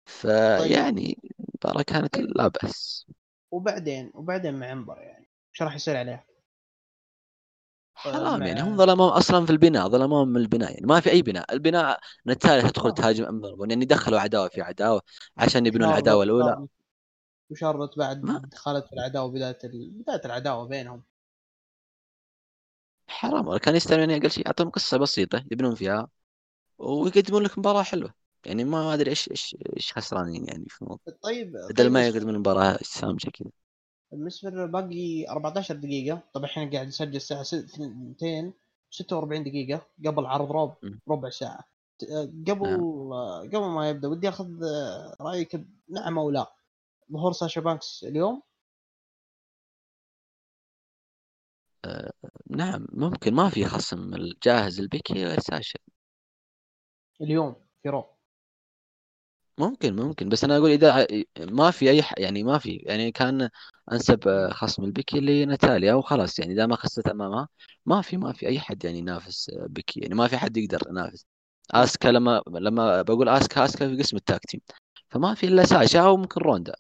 فيعني المباراه كانت لا بأس. وبعدين وبعدين مع انبر يعني إيش راح يصير عليه؟ حرام يعني هم ظلموهم أصلا في البناء ظلموهم من البناء يعني ما في أي بناء البناء نتالي تدخل. تهاجم يعني دخلوا عداوة في عداوة عشان يبنون العداوة الأولى. شارلوت- وشارلوت بعد ما- دخلت في العداوة بداية ال... بداية العداوة بينهم. حرام ولا كان يستاهلون يعني أقل شيء اعطهم قصة بسيطة يبنون فيها ويقدمون لك مباراة حلوة. يعني ما أدري إيش إيش إيش خسرانين يعني في الموضوع طيب بدل طيب ما مس- يقدمون مباراة سامجه كذا مسفر باقي 14 دقيقة. طبعا إحنا قاعد نسجل الساعة 2 46 دقيقة قبل عرض رو ب. ربع آه، قبل نعم. قبل ما يبدأ ودي أخذ رأيك نعم أو لا. ظهور ساشا بانكس اليوم؟ نعم ممكن. ما في خصم. الجاهز البيكي غير ساشا. اليوم في رو ممكن ممكن. بس أنا أقول إذا ما في أي ح... يعني ما في يعني كان أنسب آه، خصم البيكي لناتاليا وخلاص. يعني إذا ما خسرت امامها ما في ما في أي حد يعني ينافس آه، بيكي يعني ما في حد يقدر ينافس. آسكا لما لما بقول آسكا آسكا في قسم ال tag team. فما في إلا ساشا أو ممكن روندا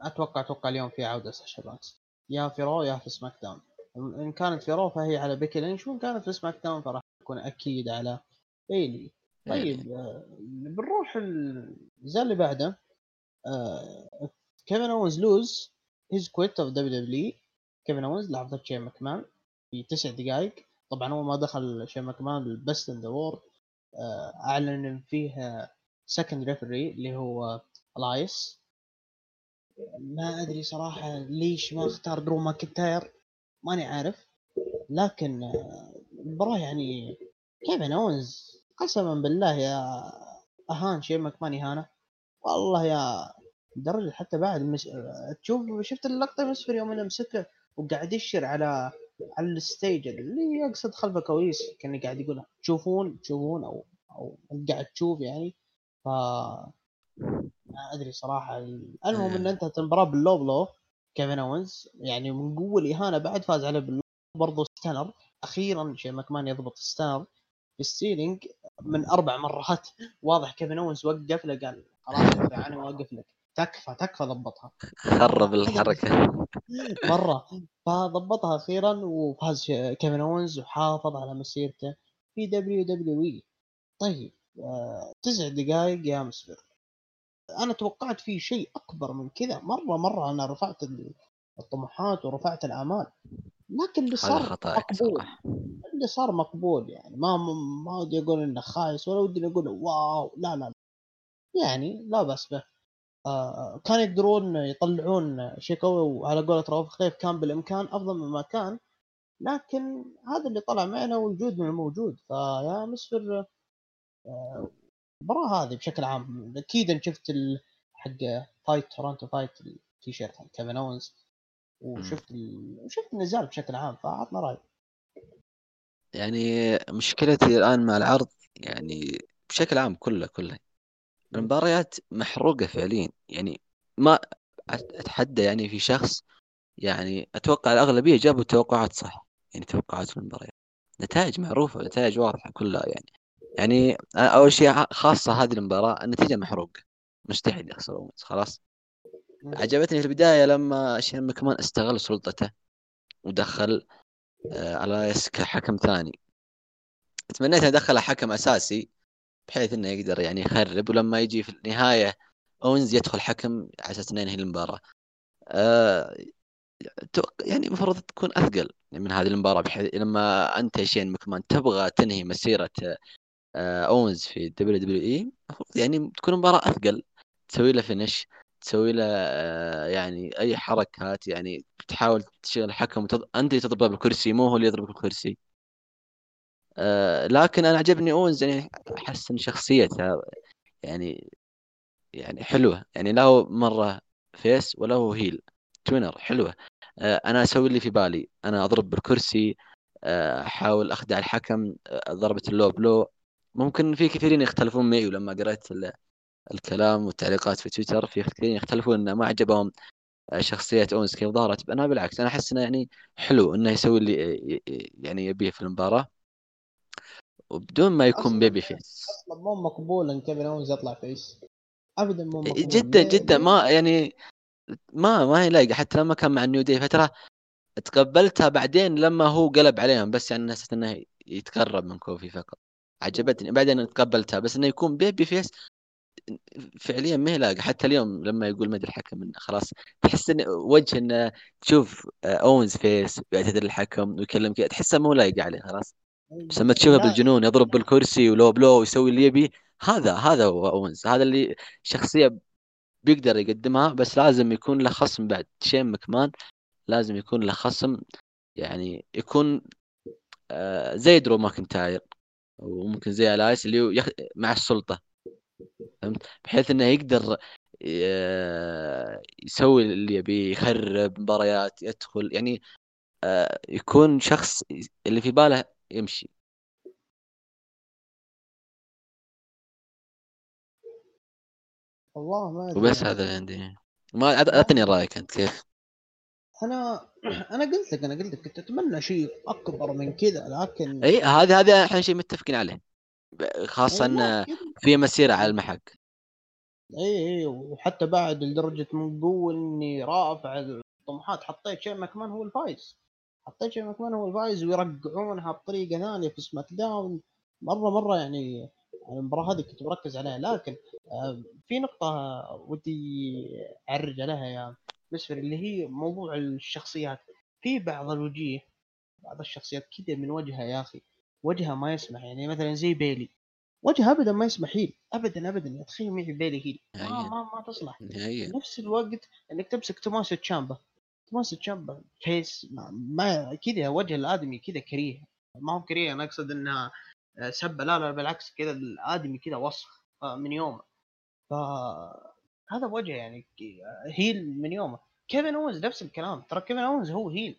أتوقع أتوقع اليوم في عودة ساشا بانكس يا في رو يا في سماك داون. إن كانت في رو فهي على بيكي لينش وإن كانت في سماك داون فراح تكون أكيد على بيلي طيب آه، بنروح النزال اللي بعده. آه، كيفن اونز lose he's quit of دبليو دبليو كيفن اونز لعب ضد شين ماكمان في تسع دقائق. طبعا اول ما دخل شين ماكمان ال best in the world أعلن إن فيه second referee اللي هو الايس ما أدري صراحة ليش ما اختار درو ماكنتاير ماني عارف. لكن آه، المباراه يعني كيفن اونز قسما بالله يا أهان شين ماكمان اهانه والله يا لدرجه حتى بعد مش... تشوف شفت اللقطة مسفر يوم انه مسكه وقاعد يشر على على ال stage اللي يقصد خلف الكواليس كان قاعد يقول تشوفون تشوفون أو أو قاعد تشوف يعني. ف ما أدري صراحة. المهم إن انتهت المباراة بال low blow كيفن اونز يعني من قوة الاهانه بعد فاز عليه بال low blow برضه stunner أخيرا شين ماكمان يضبط stunner ال selling من أربع مرات. واضح كيفن اونز وقف له قال خلاص أنا واقف لك. تكفى تكفى ضبطها. خرب الحركة. مرة. فضبطها أخيرا وفاز كيفن اونز وحافظ على مسيرته في WWE. طيب آه، تسع دقائق يا مسفر أنا توقعت في شيء أكبر من كذا. مرة مرة أنا رفعت ال- الطموحات ورفعت الامال لكن اللي صار مقبول. صراحة اللي صار مقبول يعني ما ما ودي أقول إنه خايس ولا ودي أقول واو لا لا يعني لا بأس به. آه كان يقدرون يطلعون شيء قوي وعلى قولة رؤوف خليف كان بالإمكان أفضل مما كان. لكن هذا اللي طلع معنا والجود من الموجود. فيا مسفر آه، المباراة هذه بشكل عام. أكيد ان شفت حق fight Toronto fight التيشيرت حق كيفن اونز وشفت ال... وشفت النزال بشكل عام فعطنا رأي. يعني مشكلتي الآن مع العرض يعني بشكل عام كله كله. المباريات محروقة فعليا. يعني ما أتحدى يعني في شخص يعني أتوقع الأغلبية جابوا توقعات صح يعني توقعات المباريات. نتائج معروفة نتائج واضحة كلها يعني. يعني أول شيء خاصة هذه المباراة النتيجة محروقة. مستحيل يخسر أوينز خلاص. عجبتني في البداية لما شين مكمان استغل سلطته ودخل آه، الايس كحكم ثاني تمنيت انه دخل حكم أساسي بحيث إنه يقدر يعني يخرب ولما يجي في النهاية أونز يدخل حكم على أساس إنه ينهي المباراة. آه أتوقع- يعني المفروض تكون أثقل من هذه المباراة بحيث لما أنت شين مكمان تبغى تنهي مسيرة آه أونز في WWE يعني تكون مباراه أثقل تسوي له finish تسوي له آه يعني أي حركات يعني تحاول تشغل الحكم وتض... انت تضربه بالكرسي مو هو اللي يضربك بالكرسي. آه لكن أنا عجبني أونز يعني أحس إن شخصيته يعني يعني حلوة. يعني لا هو مرة face ولا هو heel. tweener حلوة. آه أنا أسوي اللي في بالي. أنا أضرب بالكرسي أحاول أخدع الحكم ضربة ال low blow ممكن في كثيرين يختلفون معي ولما قرأت الكلام والتعليقات في تويتر في كثيرين يختلفون إنه ما عجبهم شخصية اونز كيف ظهرت. أنا بالعكس أنا أحس إنه يعني حلو إنه يسوي اللي يعني يبيه في المباراة. وبدون ما يكون babyface أصلا مو مقبول إن كيفن اونز يطلع face ابدا مو مقبول. جدا جدا. ما يعني ما ما هي لايقة. حتى لما كان مع ال New Day فترة تقبلتها بعدين لما هو قلب عليهم بس يعني حسيت إنه يتقرب من كوفي فقط. عجبتني. بعدين تقبلتها بس إنه يكون babyface فعليا ما هي لايقة حتى اليوم لما يقول ما أدري الحكم إنه خلاص تحس إن وجه إنه تشوف اونز face ويعتذر الحكم ويكلم كذا تحسه مو لايق عليه خلاص. بس لما تشوفه بالجنون يضرب بالكرسي و low blow ويسوي اللي يبي هذا هذا هو اونز هذا اللي شخصية بيقدر يقدمها بس لازم يكون له خصم بعد. شين مكمان لازم يكون له خصم يعني يكون آه، زي درو ماكنتاير وممكن زي ألايس اللي يخ... مع السلطة. فهمت؟ بحيث إنه يقدر آه، يسوي اللي يبي يخرب مباريات يدخل يعني آه، يكون شخص اللي في باله يمشي. والله ما أدري. وبس هذا اللي عندي. ما أعطني رأيك أنت كيف؟ أنا أنا قلت لك أنا قلت لك كنت أتمنى شيء أكبر من كذا لكن اي هذا هذا إحنا شيء متفقين عليه. كذا. في مسيرة على المحك. اي اي وحتى بعد لدرجة من قوه إني رافع الطموحات حطيت شين مكمان هو الفايز. حطيت شين مكمان هو الفايز ويرجعونها بطريقة ثانية في SmackDown. مرة مرة يعني المباراة هذه كنت مركز عليها لكن آه، في نقطة ودي أعرج عليها يا مسفر اللي هي موضوع الشخصيات. في بعض الوجيه بعض الشخصيات كذا من وجهها يا أخي وجهها ما يسمح يعني مثلا زي بيلي. وجهها ابدا ما يسمح heel ابدا ابدا. يا تخيل معي بيلي heel ما. ما, ما تصلح. نهائيا. نفس الوقت إنك تمسك توماسو تشامبا توماسو تشامبا face ما, ما كذا وجه الآدمي كذا كريه. ما هو كريه أنا أقصد إنها آه، سبه. لا لا بالعكس كذا الآدمي كذا وسخ آه، من يومه. ف هذا وجه يعني heel من يومه. كيفن اونز نفس الكلام. ترى كيفن اونز هو heel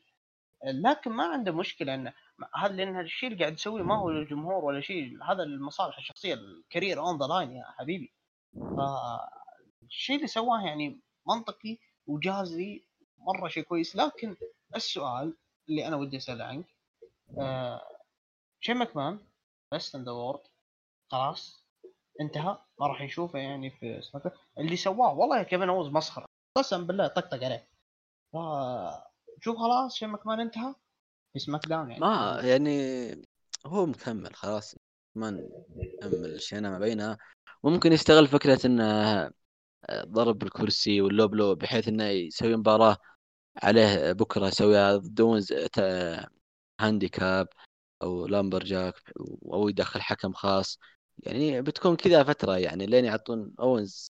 لكن ما عنده مشكلة إنه هذا لأن الشيء اللي قاعد يسويه ما هو للجمهور ولا شيء هذا المصالح الشخصية ال career on the line يا حبيبي. فالشيء اللي سواه يعني منطقي وجازي مرة شيء كويس. لكن السؤال اللي أنا ودي أسأله عنك شين ماكمان بس in the word خلاص انتهى. ما راح نشوفه يعني في. اللي سواه والله يا كيفن اوز مسخرة. قسم بالله طقطق عليه. شوف خلاص شين ماكمان انتهى؟ في سماك داون يعني. ما يعني هو مكمل خلاص ما نكمل شينا ما بينها. ممكن يستغل فكرة إنه ضرب بالكرسي واللوبلو بحيث إنه يسوي مباراة عليه بكرة يسويها دونز handicap أو lumberjack أو يدخل حكم خاص. يعني بتكون كذا فترة يعني لين يعطون اونز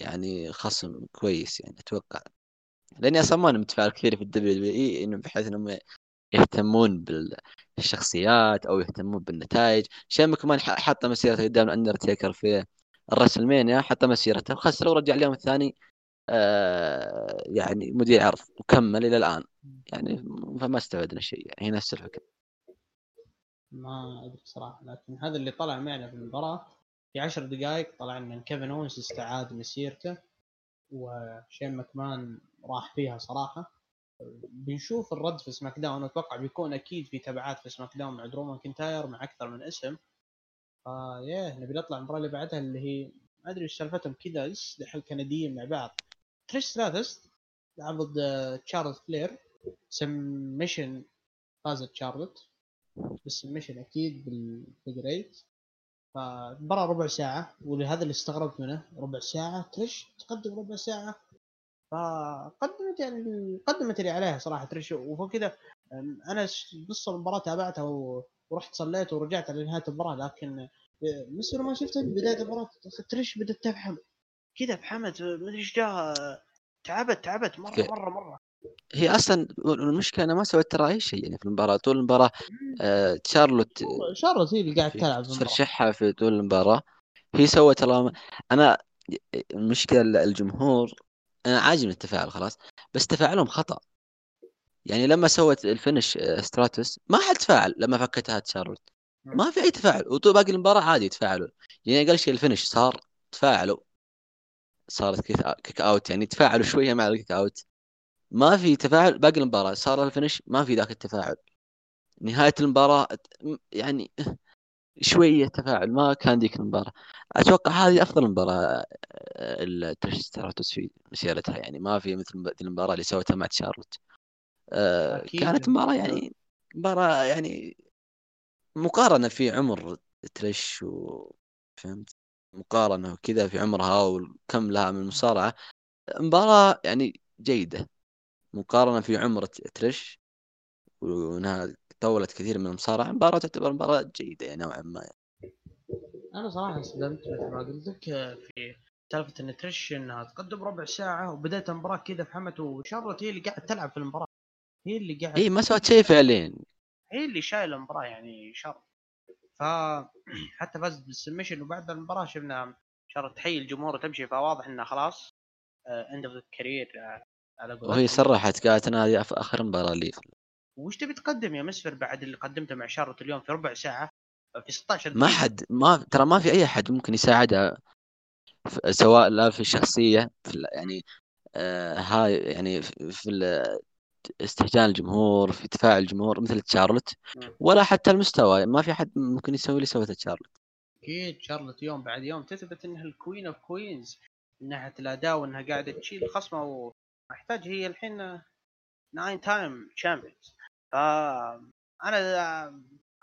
يعني خصم كويس يعني أتوقع. لأني أصلا ما أنا متفاعل كثير في ال WWE إنه بحيث إنهم يهتمون بالشخصيات أو يهتمون بالنتائج. شين مكمان حط مسيرته قدام الأندرتيكر في ال WrestleMania حط مسيرته وخسر ورجع اليوم الثاني آه يعني مدير عرض وكمل إلى الآن. يعني فما استفدنا شيء يعني هي نفس الفكرة ما أدري صراحة لكن هذا اللي طلع معنا في المباراة. في عشر دقائق طلع إن كيفن اونز استعاد مسيرته وشين ماكمان راح فيها صراحة. بنشوف الرد في SmackDown أتوقع بيكون أكيد في تبعات في SmackDown مع درو ماكنتاير مع أكثر من اسم. فياه نبي نطلع المباراة اللي بعدها اللي هي ما أدري إيش سالفتهم كذا إيش دحين كنديين مع بعض؟ تريش ستراتس لعب ضد آه، تشارلز فلير submission فازت شارلوت بال submission أكيد بال figure eight فالمباراة ربع ساعة ولهذا اللي استغربت منه ربع ساعة تريش تقدم ربع ساعة. فقدمت يعني قدمت اللي عليها صراحة تريش وفوق كذا أنا نص المباراة تابعتها ورحت صليت ورجعت على نهاية المباراة لكن مثل ما شفت بداية المباراة تريش بدأت تفهم. كذا بحمد مدري إيش جاها تعبت تعبت مرة كيف؟ مرة مرة. هي أصلا المشكلة أنا ما سويت ترى أي شيء يعني في المباراة. طول المباراة آه شارلوت شارلوت هي اللي قاعد في تلعب في ترشحها في طول المباراة. هي سوت أنا المشكلة الجمهور أنا عاجبني التفاعل خلاص بس تفاعلهم خطأ. يعني لما سوت ال finish آه، ستراتوس ما حد تفاعل لما فكتها شارلوت. ما في أي تفاعل وطول باقي المباراة عادي يتفاعلوا يعني أقل شيء ال finish صار تفاعلوا. صارت kick out يعني تفاعلوا شوية مع ال kick out. ما في تفاعل باقي المباراة صار ال finish ما في ذاك التفاعل. نهاية المباراة يعني شوية تفاعل ما كان ذيك المباراة. أتوقع هذه أفضل مباراة التريش ستراتوس في مسيرتها. يعني ما في مثل المباراة اللي سوتها مع شارلوت آه، كانت مباراة يعني مباراة يعني مقارنة في عمر تريش وفهمت مقارنة وكذا في عمرها وكم لها من المصارعه مباراة يعني جيدة. مقارنة في عمر تريش وانها طولت كثير من المصارعه مباراة تعتبر مباراة جيدة يعني نوعا ما. يعني. أنا صراحة صدمت مثل ما قلت لك في سالفة ان انها تقدم ربع ساعة وبدايه المباراة كذا فهمت وشارلوت هي اللي قاعد تلعب في المباراة. هي اللي قاعد اي ما سوت شيء فعليا. هي اللي شايلة المباراة يعني شر ف حتى فازت بال submission وبعد المباراة شفنا شارلوت تحيي الجمهور وتمشي فواضح انها خلاص end of career على وهي صرحت قالت أنا هذه آخر مباراة لي. وش تبي تقدم يا مسفر بعد اللي قدمته مع شارلوت اليوم في ربع ساعة في 16 دقيقة. ما حد ما ترى ما في أي أحد ممكن يساعدها سواء لا في الشخصية في يعني آه هاي يعني في استهجان الجمهور في تفاعل الجمهور مثل تشارلت ولا حتى المستوى ما في أحد ممكن يسوي اللي سوته تشارلت. أكيد شارلوت يوم بعد يوم تثبت إنها ال queen of queens من ناحيه الاداء وانها قاعدة تشيل خصمه ومحتاج هي الحين nine time champions أنا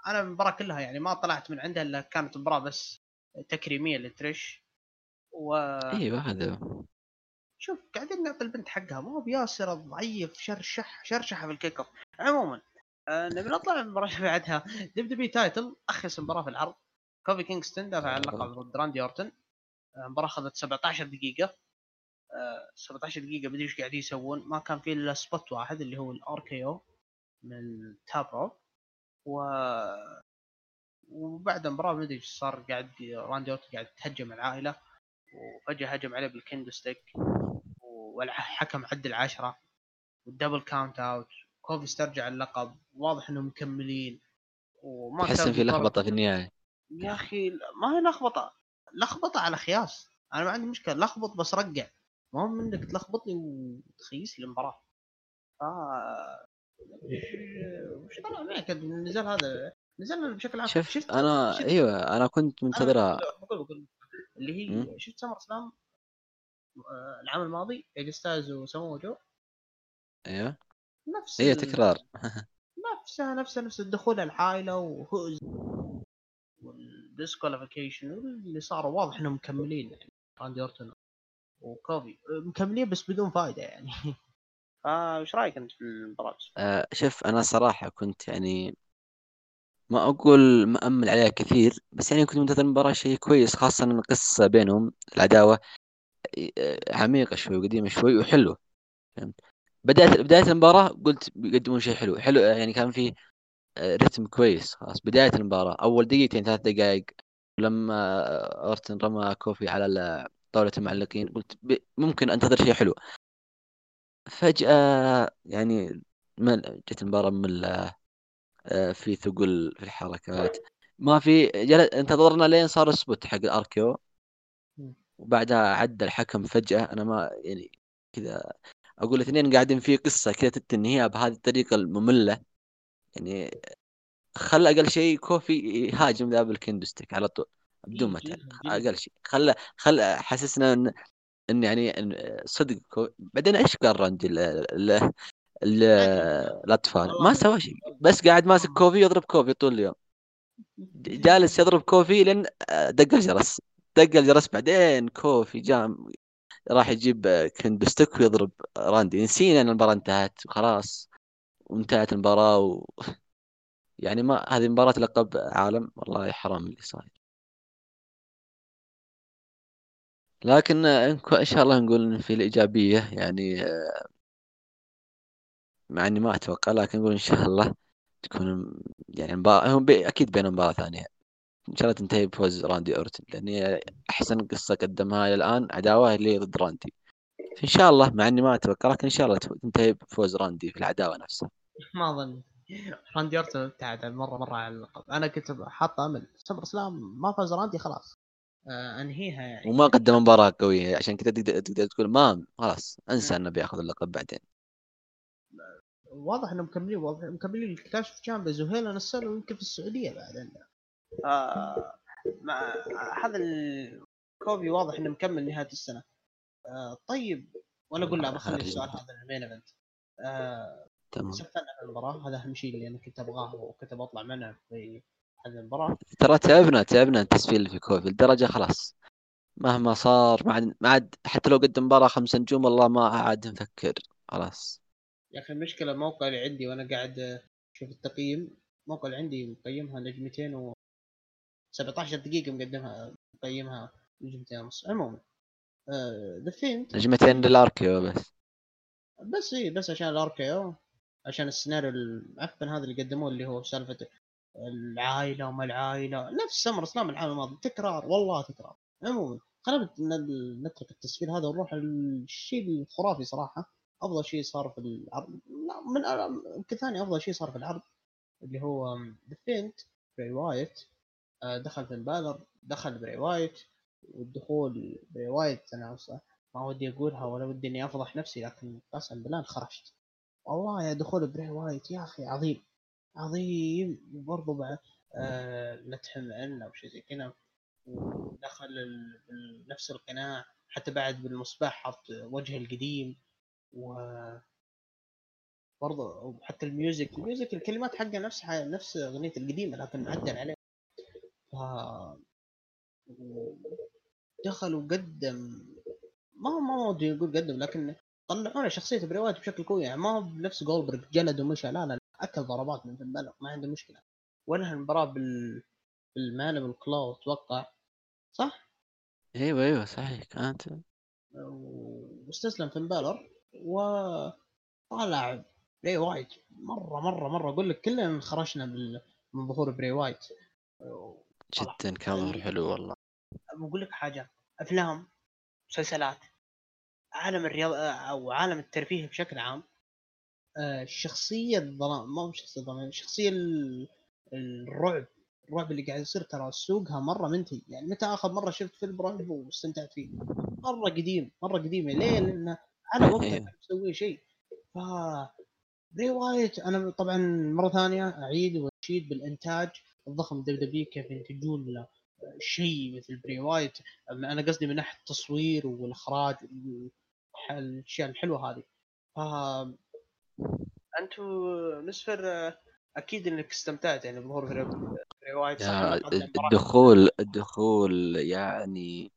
أنا المباراة كلها يعني ما طلعت من عندها إلا كانت مباراة بس تكريمية لتريش. و أيوه هذا شوف قاعدين نعطي البنت حقها. مو بياسر ضعيف شرشح شرشحة في ال kick off عموما آه نبي نطلع المباراة اللي بعدها. دب دبي تايتل اخس مباراه في العرض. كوفي كينغستون دافع عن اللقب ضد راندي أورتن. المباراة أخذت 17 دقيقة. 17 دقيقة بدي إيش قاعدين يسوون. ما كان في إلا spot واحد اللي هو ال RKO من top rope و وبعد المباراة ما أدري إيش صار قاعد راندي أورتن قاعد تهجم العائلة وفجأة هجم عليه بال kendo stick والحكم عدل عشرة وال double count out كوفي استرجع اللقب واضح إنهم مكملين وما تحس في لخبطة في النهاية. يا أخي ما هي لخبطة لخبطة على خياس. أنا ما عندي مشكلة لخبط بس رقع. ما هو منك تلخبطني وتخيس لي المباراة. ف وش طلع معك النزال هذا نزلنا بشكل عام. شفت, شفت؟ أنا شفت؟ أيوه أنا كنت منتظرها. اللي هي شفت سمر سلام العام الماضي ايج ستايلز وسمو جو. أيوه. نفس هي تكرار. نفسها نفسها نفس الدخول العائله وهوز وال disqualification اللي صاروا واضح إنهم مكملين يعني. راندي اورتون وكوفي مكملين بس بدون فائده يعني. فايش رأيك أنت في المباراة؟ آه شوف أنا صراحة كنت يعني ما أقول مأمل عليها كثير بس يعني كنت منتظر المباراة شيء كويس خاصة إن القصة بينهم العداوة عميقة شوي وقديمة شوي وحلوة. فهمت؟ بداية بداية المباراة قلت بيقدمون شيء حلو حلو يعني كان في آه، رتم كويس خلاص بداية المباراة أول دقيقتين ثلاث دقائق لما أورتن رمى كوفي على طاولة المعلقين قلت ممكن أنتظر شيء حلو. فجأة يعني جت المباراة مملة آه، في ثقل في الحركات. ما في جل... انتظرنا لين صار ال spot حق ال RKO. وبعدها عدى الحكم فجأة. أنا ما يعني كذا أقول الاثنين قاعدين في قصة كذا تنهيها بهذه الطريقة المملة. يعني خلى أقل شيء كوفي يهاجم ذا بال kendo stick على طول. بدون ما أقل شيء. خلى خلى حسسنا إن إن يعني صدق بعدين إيش قال راندي الاطفال ما سوى شيء بس قاعد ماسك كوفي يضرب كوفي طول اليوم. جالس يضرب كوفي لين آه، دق الجرس دق الجرس بعدين كوفي جاء راح يجيب كندستك ويضرب راندي نسينا إن المباراة انتهت وخلاص وانتهت المباراة و... يعني ما هذه مباراة لقب عالم والله حرام اللي صاير. لكن إن شاء الله نقول في الإيجابية يعني مع إني ما أتوقع لكن نقول إن شاء الله تكون يعني مباراة هم بي أكيد بين مباراة ثانية. إن شاء الله تنتهي بفوز راندي أورتن لأن هي أحسن قصة قدمها إلى الآن عداوة اللي ضد راندي. ان شاء الله مع إني ما أتوقع لكن إن شاء الله تنتهي بفوز راندي في العداوة نفسها. ما أظن. راندي أورتن ابتعد مره مرة عن اللقب. أنا كنت حاط أمل. سمر سلام ما فاز راندي خلاص. انهيها يعني. وما قدم مباراة قوية عشان كذا تقدر تقدر تقول ما خلاص انسى انه بياخذ اللقب بعدين. واضح انهم مكملين واضح مكملين ال Clash of Champions و Hell in a Cell ويمكن في السعودية بعد عندنا آه مع هذا الكوفي واضح انه مكمل نهاية السنة. آه طيب ولا أقول لا بخلي السؤال هذا ال main event. آه تمام. سفلنا في المباراة؟ هذا أهم شيء اللي أنا كنت أبغاه وكنت بطلع منه في هذه المباراة؟ ترى تعبنا تعبنا التسفيل في كوفي الدرجة خلاص. مهما صار ما عاد ما عاد حتى لو قدم مباراة خمس نجوم والله ما عاد نفكر. خلاص. يا أخي المشكلة الموقع اللي عندي وأنا قاعد أشوف التقييم الموقع اللي عندي مقيمها نجمتين و 17 دقيقة مقدمها مقيمها نجمتين ونص. عموما The Fiend نجمتين لل RKO بس. بس إيه بس عشان ال RKO عشان السيناريو المعفن هذا اللي قدموه اللي هو سالفة العائلة وما العائلة نفس SummerSlam العام الماضي تكرار والله تكرار. عموما خلينا نترك التسفيل هذا ونروح للشيء الخرافي صراحة. أفضل شيء صار في العرض لا، من يمكن ثاني أفضل شيء صار في العرض اللي هو The Fiend بري وايت. آه، دخل فين بالر دخل بري وايت والدخول بري وايت أنا ما ودي أقولها ولا ودي إني أفضح نفسي لكن قسم بالله خرشت. والله يا دخول بري وايت يا أخي عظيم. عظيم وبرضه بعد آه لا تحم عنا أو شيء زي كذا ودخل نفس القناع حتى بعد بالمصباح حط وجه القديم و برضه حتى ال music ال music الكلمات حقها نفس نفس أغنية القديمة لكن معدل عليها ف دخل وقدم ما هو ما ودي يقول قدم لكن طلعونا شخصية بري وايت بشكل قوي يعني ما هو بنفس جولدبرغ جلد ومشى لا لا. أكل ضربات من فين ما عنده مشكلة. وانهى المباراة بال بال man بال claw أتوقع. صح؟ أيوه أيوه صحيح. كانت. واستسلم فين بالر. وطلع بري وايت. مرة مرة مرة. أقول لك كلنا انخرشنا بال- من ظهور بري وايت. جدا كان ظهور حلو والله. بقول لك حاجة. أفلام مسلسلات عالم الرياضه أو عالم الترفيه بشكل عام آه، شخصية ظلام ما هو شخصية ظلام شخصية ال- الرعب. الرعب اللي قاعد يصير ترى سوقها مرة منتهي. يعني متى آخر مرة شفت فيلم رعب واستمتعت فيه؟ مرة قديم مرة قديمة. ليه؟ لأنه على وقتها أيوه. كان مسوي شيء. ف بري وايت أنا طبعا مرة ثانية أعيد وأشيد بالإنتاج الضخم WWE كيف ينتجون له شيء مثل بري وايت أنا قصدي من ناحية التصوير والإخراج الأشياء الحلوة هذه. ف أنتم نسفر آه، أكيد انك استمتعت يعني بظهور قدم مراحل. الدخول الدخول يعني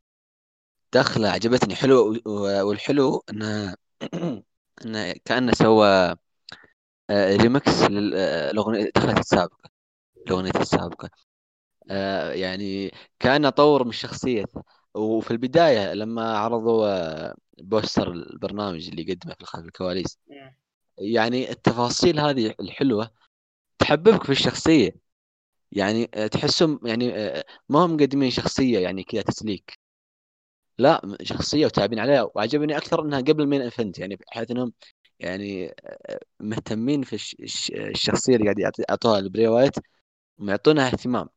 دخلة عجبتني. حلو و- والحلو انه انه كأنه سوى آه، ريمكس للاغنية دخلت السابقة. الأغنية السابقة. آه، يعني كأنه طور من شخصيته وفي البداية لما عرضوا آه، poster البرنامج اللي يقدمه في خلف الكواليس. يعني التفاصيل هذه الحلوة تحببك في الشخصية. يعني آه، تحسهم يعني آه، ما هم مقدمين شخصية يعني كذا تسليك. لا شخصية وتعبين عليها. وعجبني أكثر أنها قبل ال main event يعني بحيث أنهم يعني آه، مهتمين في الش- الش- الشخصية اللي قاعد يعطوها لبري وايت ومعطونها اهتمام.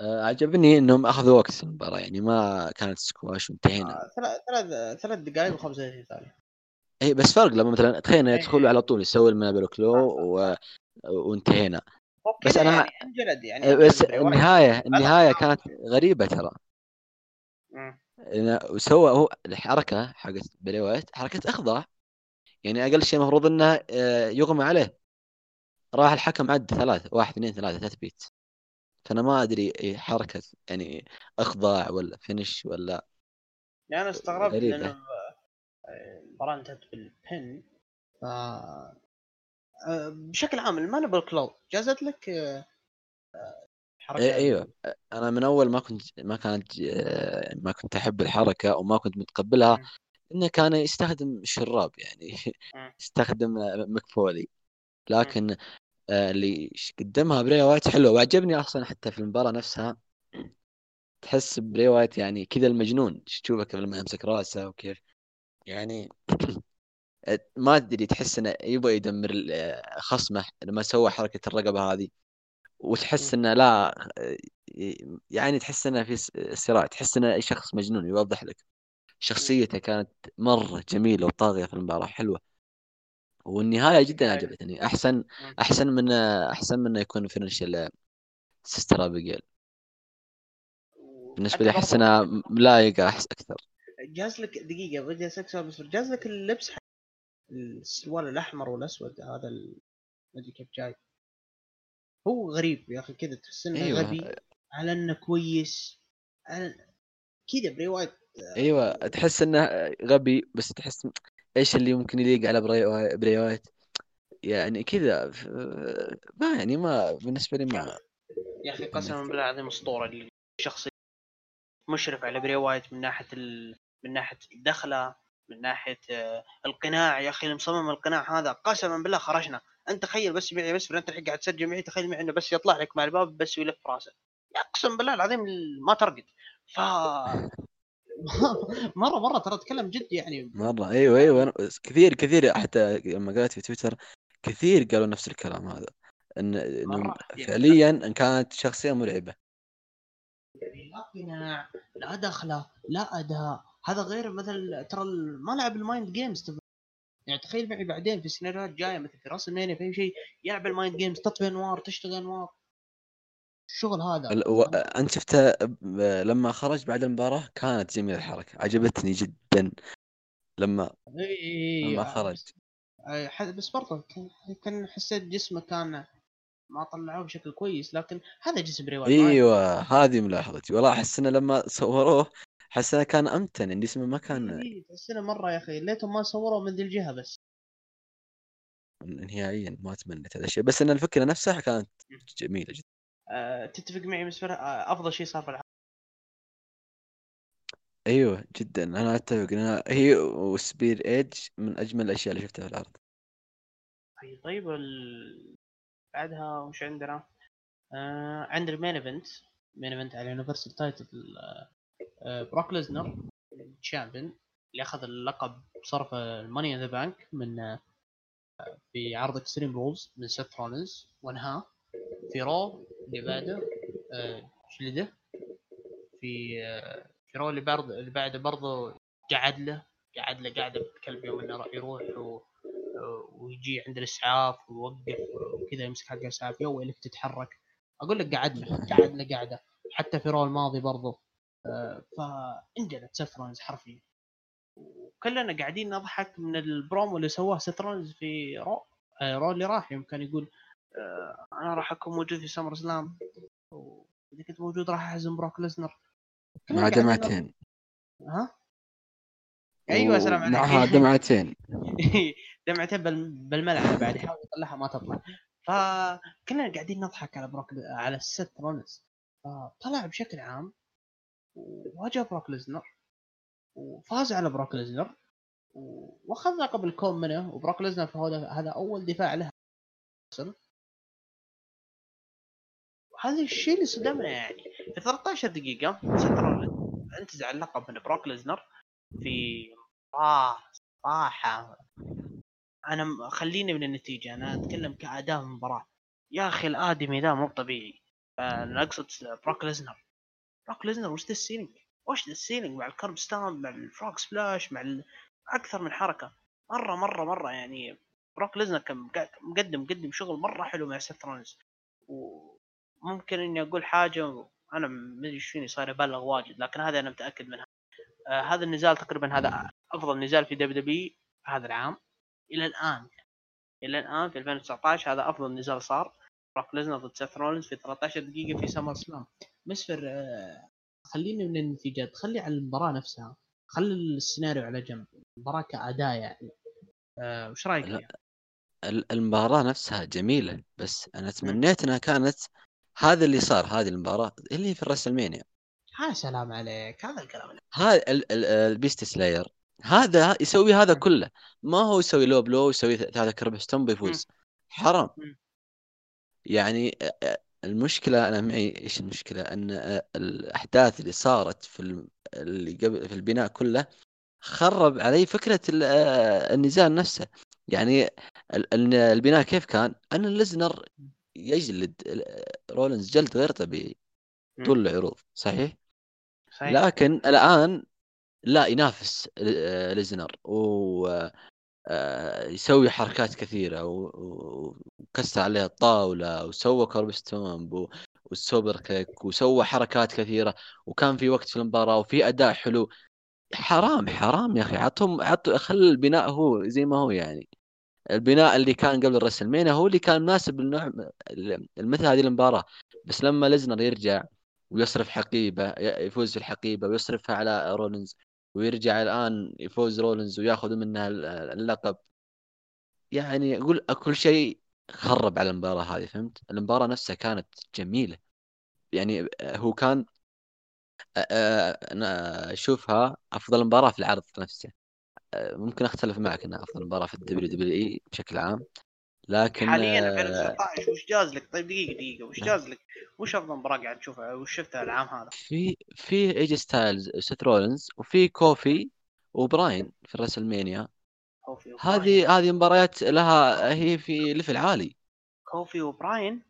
عجبني أنهم أخذوا وقت في المباراة يعني ما كانت سكواش وانتهينا. ثلاث ثلاث دقائق وخمس دقائق ثانية. اي بس فرق لما مثلا تخيل إيه. يدخلوا على طول يسوي ال mandible claw و... وانتهينا. بس أنا يعني يعني آه، بس النهاية أنا- كانت غريبة ترى. وسوى هو الحركة حقت بري وايت حركة إخضاع يعني أقل شيء المفروض إنه آه، يغمى عليه. راح الحكم عد ثلاثة واحد اثنين ثلاثة تثبيت فأنا ما أدري إيه حركة يعني إخضاع ولا فينش ولا يعني أنا استغربت. لأنه المباراة انتهت بالبن ف آه، بشكل عام المانبل كلوب جازت لك آه، آه، حركة؟ إيه أيوه. أنا من أول ما كنت ما كانت آه، ما كنت أحب الحركة وما كنت متقبلها. إنه كان يستخدم شراب يعني. يستخدم آه، مكفولي. لكن آه، اللي قدمها بري وايت حلوة. وعجبني أصلا حتى في المباراة نفسها تحس بري وايت يعني كذا المجنون. تشوفه كيف لما يمسك رأسه وكيف؟ يعني ما أدري تحس إنه يبغى يدمر خصمه لما سوى حركة الرقبة هذه. وتحس إنه لا يعني تحس إنه في صراع تحس إنه شخص مجنون يوضح لك. شخصيته كانت مرة جميلة وطاغية في المباراة حلوة. والنهاية جدا عجبتني. أحسن أحسن من أحسن من يكون finish Sister Abigail. بالنسبة لي أحس انها ملايقه أحس أكثر. جاز لك دقيقة بدي أسألك بس جاز لك اللبس حق السروال الأحمر والأسود هذا ما أدري كيف جاي. هو غريب يا أخي كذا تحس إنه أيوة. غبي على إنه كويس على كذا بري وايت. أيوه تحس إنه غبي بس تحس إيش اللي ممكن يليق على بري وايت؟ يعني كذا ما يعني ما بالنسبة لي ما يا أخي قسما بالله العظيم أسطورة الشخص مشرف على بري وايت من ناحية ال... من ناحية الدخلة من ناحية آه، القناع. يا أخي المصمم القناع هذا قسما بالله خرشنا. أنت تخيل بس معي بس أنت الحين قاعد تسجل معي تخيل معي إنه بس يطلع لك مع الباب بس ويلف راسه. أقسم بالله العظيم ما ترقد. ف مرة مرة ترى أتكلم جد يعني. مرة. أيوه أيوه. كثير كثير حتى لما قرأت في تويتر كثير قالوا نفس الكلام هذا. إن إنه فعليا إن كانت شخصية مرعبة. يعني لا قناع لا دخلة لا أداء. هذا غير مثل ترى ما لعب ال mind games يعني تخيل معي بعدين في سيناريوهات جاية مثل في رسلمانيا في شيء يلعب ال mind games تطفي أنوار تشتغل أنوار. الشغل هذا. و... أنت شفته لما خرج بعد المباراة كانت جميلة الحركة عجبتني جدا. لما لما خرج. بس برضه كان حسيت جسمه كان ما طلعوه بشكل كويس لكن هذا جسم براي وايت إيوه هذه ملاحظتي. والله أحس إنه لما صوروه إنه كان أمتن ان جسمه ما كان إيه تحس انه مرة يا أخي. ليتهم ما صوروا من ذي الجهة بس. نهائيا ما تمنيت هذا الشيء. بس إن الفكرة نفسها كانت جميلة جدا. أه تتفق معي بالنسبة أه أفضل شيء صار في العالم. أيوه جدا. أنا أتفق. انها هي و spear ايدج من أجمل الأشياء اللي شفتها في العرض طيب ال... بعدها وش عندنا؟ آه عندنا ال main event main event على Universal title آه بروك ليزنر ال champion اللي أخذ اللقب بصرف ال Money in the Bank من آه في عرض Extreme Rules من سيث رولنز وأنهاه. في رو اللي بعده آه جلده في آه في رو اللي بعده اللي بعده برضه قعد له قعد له قاعدة بكلب يوم إنه يروح و ويجي عند الإسعاف ويوقف وكذا يمسك حق الإسعاف يا ويلك تتحرك. أقول لك قعدنا قعدنا قاعدة حتى في رو الماضي برضو فانجلد سيث رولنز حرفيا. وكلنا قاعدين نضحك من البرومو اللي سواه سيث رولنز في رو آه، رو اللي راح يوم كان يقول آه، أنا راح أكون موجود في سمر سلام وإذا كنت موجود راح اهزم بروك ليزنر. مع دمعتين ها؟ أيوه سلام عليك. معها دمعتين دمعتين بالملعب بعد يحاول يطلعها ما تطلع. فكنا قاعدين نضحك على بروك على سيث رولنز فطلع بشكل عام وواجه بروك ليزنر وفاز على بروك ليزنر واخذ لقب الكوم منه وبروك ليزنر هذا أول دفاع له. هذا الشيء اللي صدمنا يعني. في 13 دقيقة سيث رولنز انتزع اللقب من بروك ليزنر في مباراة صراحة أنا خليني من النتيجة أنا أتكلم كاداء المباراة يا أخي الآدمي ذا مو طبيعي. أنا أقصد بروك ليزنر. بروك ليزنر وش ذا ال selling؟ وش ذا ال selling مع ال curb stomp مع ال frog splash مع. أكثر من حركة. مرة مرة مرة يعني بروك ليزنر كان مقدم مقدم شغل مرة حلو مع سيث رونز. وممكن إني أقول حاجة أنا ما أدري إيش فيني صاير أبالغ واجد لكن هذا أنا متأكد منها. آه هذا النزال تقريبا هذا أفضل نزال في دبليو دبليو هذا العام. إلى الآن إلى الآن في 2019 هذا أفضل نزال صار. بروك ليزنر ضد سيث رولينز في 13 دقيقة في سمر سلام. مسفر آه خليني من النتيجات. خلي على المباراة نفسها. خلي السيناريو على جنب. المباراة كاداء يعني. آه وش رأيك فيها؟ المباراة نفسها جميلة. بس أنا تمنيت أنها كانت هذا اللي صار هذه المباراة. اللي في الرسلمانيا ها سلام عليك. هذا الكلام. هذا ال Beast Slayer هذا يسوي هذا كله. ما هو يسوي لو بلو يسوي هذا curb stomp بيفوز. حرام. يعني المشكلة أنا معي إيش المشكلة؟ إن الأحداث اللي صارت في اللي قبل في البناء كله خرب علي فكرة النزال نفسه. يعني البناء كيف كان؟ أن الليزنر يجلد رولنز جلد غير طبيعي طول العروض صحيح؟ صحيح. لكن الآن لا ينافس ليزنر. و آه، يسوي حركات و- وكسر عليها الطاولة وسوى curb stomp وال superkick وسوى حركات كثيرة وكان في وقت في المباراة وفي أداء حلو. حرام حرام يا أخي. عطهم عط خل البناء هو زي ما هو يعني. البناء اللي كان قبل الرسلمانيا هو اللي كان مناسب للنوع مثل هذه المباراة. بس لما ليزنر يرجع ويصرف حقيبة يفوز في الحقيبة ويصرفها على رولينز ويرجع الآن يفوز رولينز وياخذ منها اللقب. يعني أقول كل شيء خرب على المباراة هذه فهمت؟ المباراة نفسها كانت جميلة. يعني هو كان أنا أشوفها أفضل مباراة في العرض نفسه. ممكن أختلف معك إنها أفضل مباراة في ال WWE بشكل عام. لكن حاليا آه، 2019 وش جاز لك؟ طيب دقيقة دقيقة وش نعم. جاز لك؟ وش أفضل مباراة قاعد تشوفها؟ وش شفتها العام هذا؟ في في اي جي ستايلز سيث رولينز وفي كوفي وبراين في الرسلمانيا هذه هذه مباريات لها هي في level عالي. كوفي وبراين؟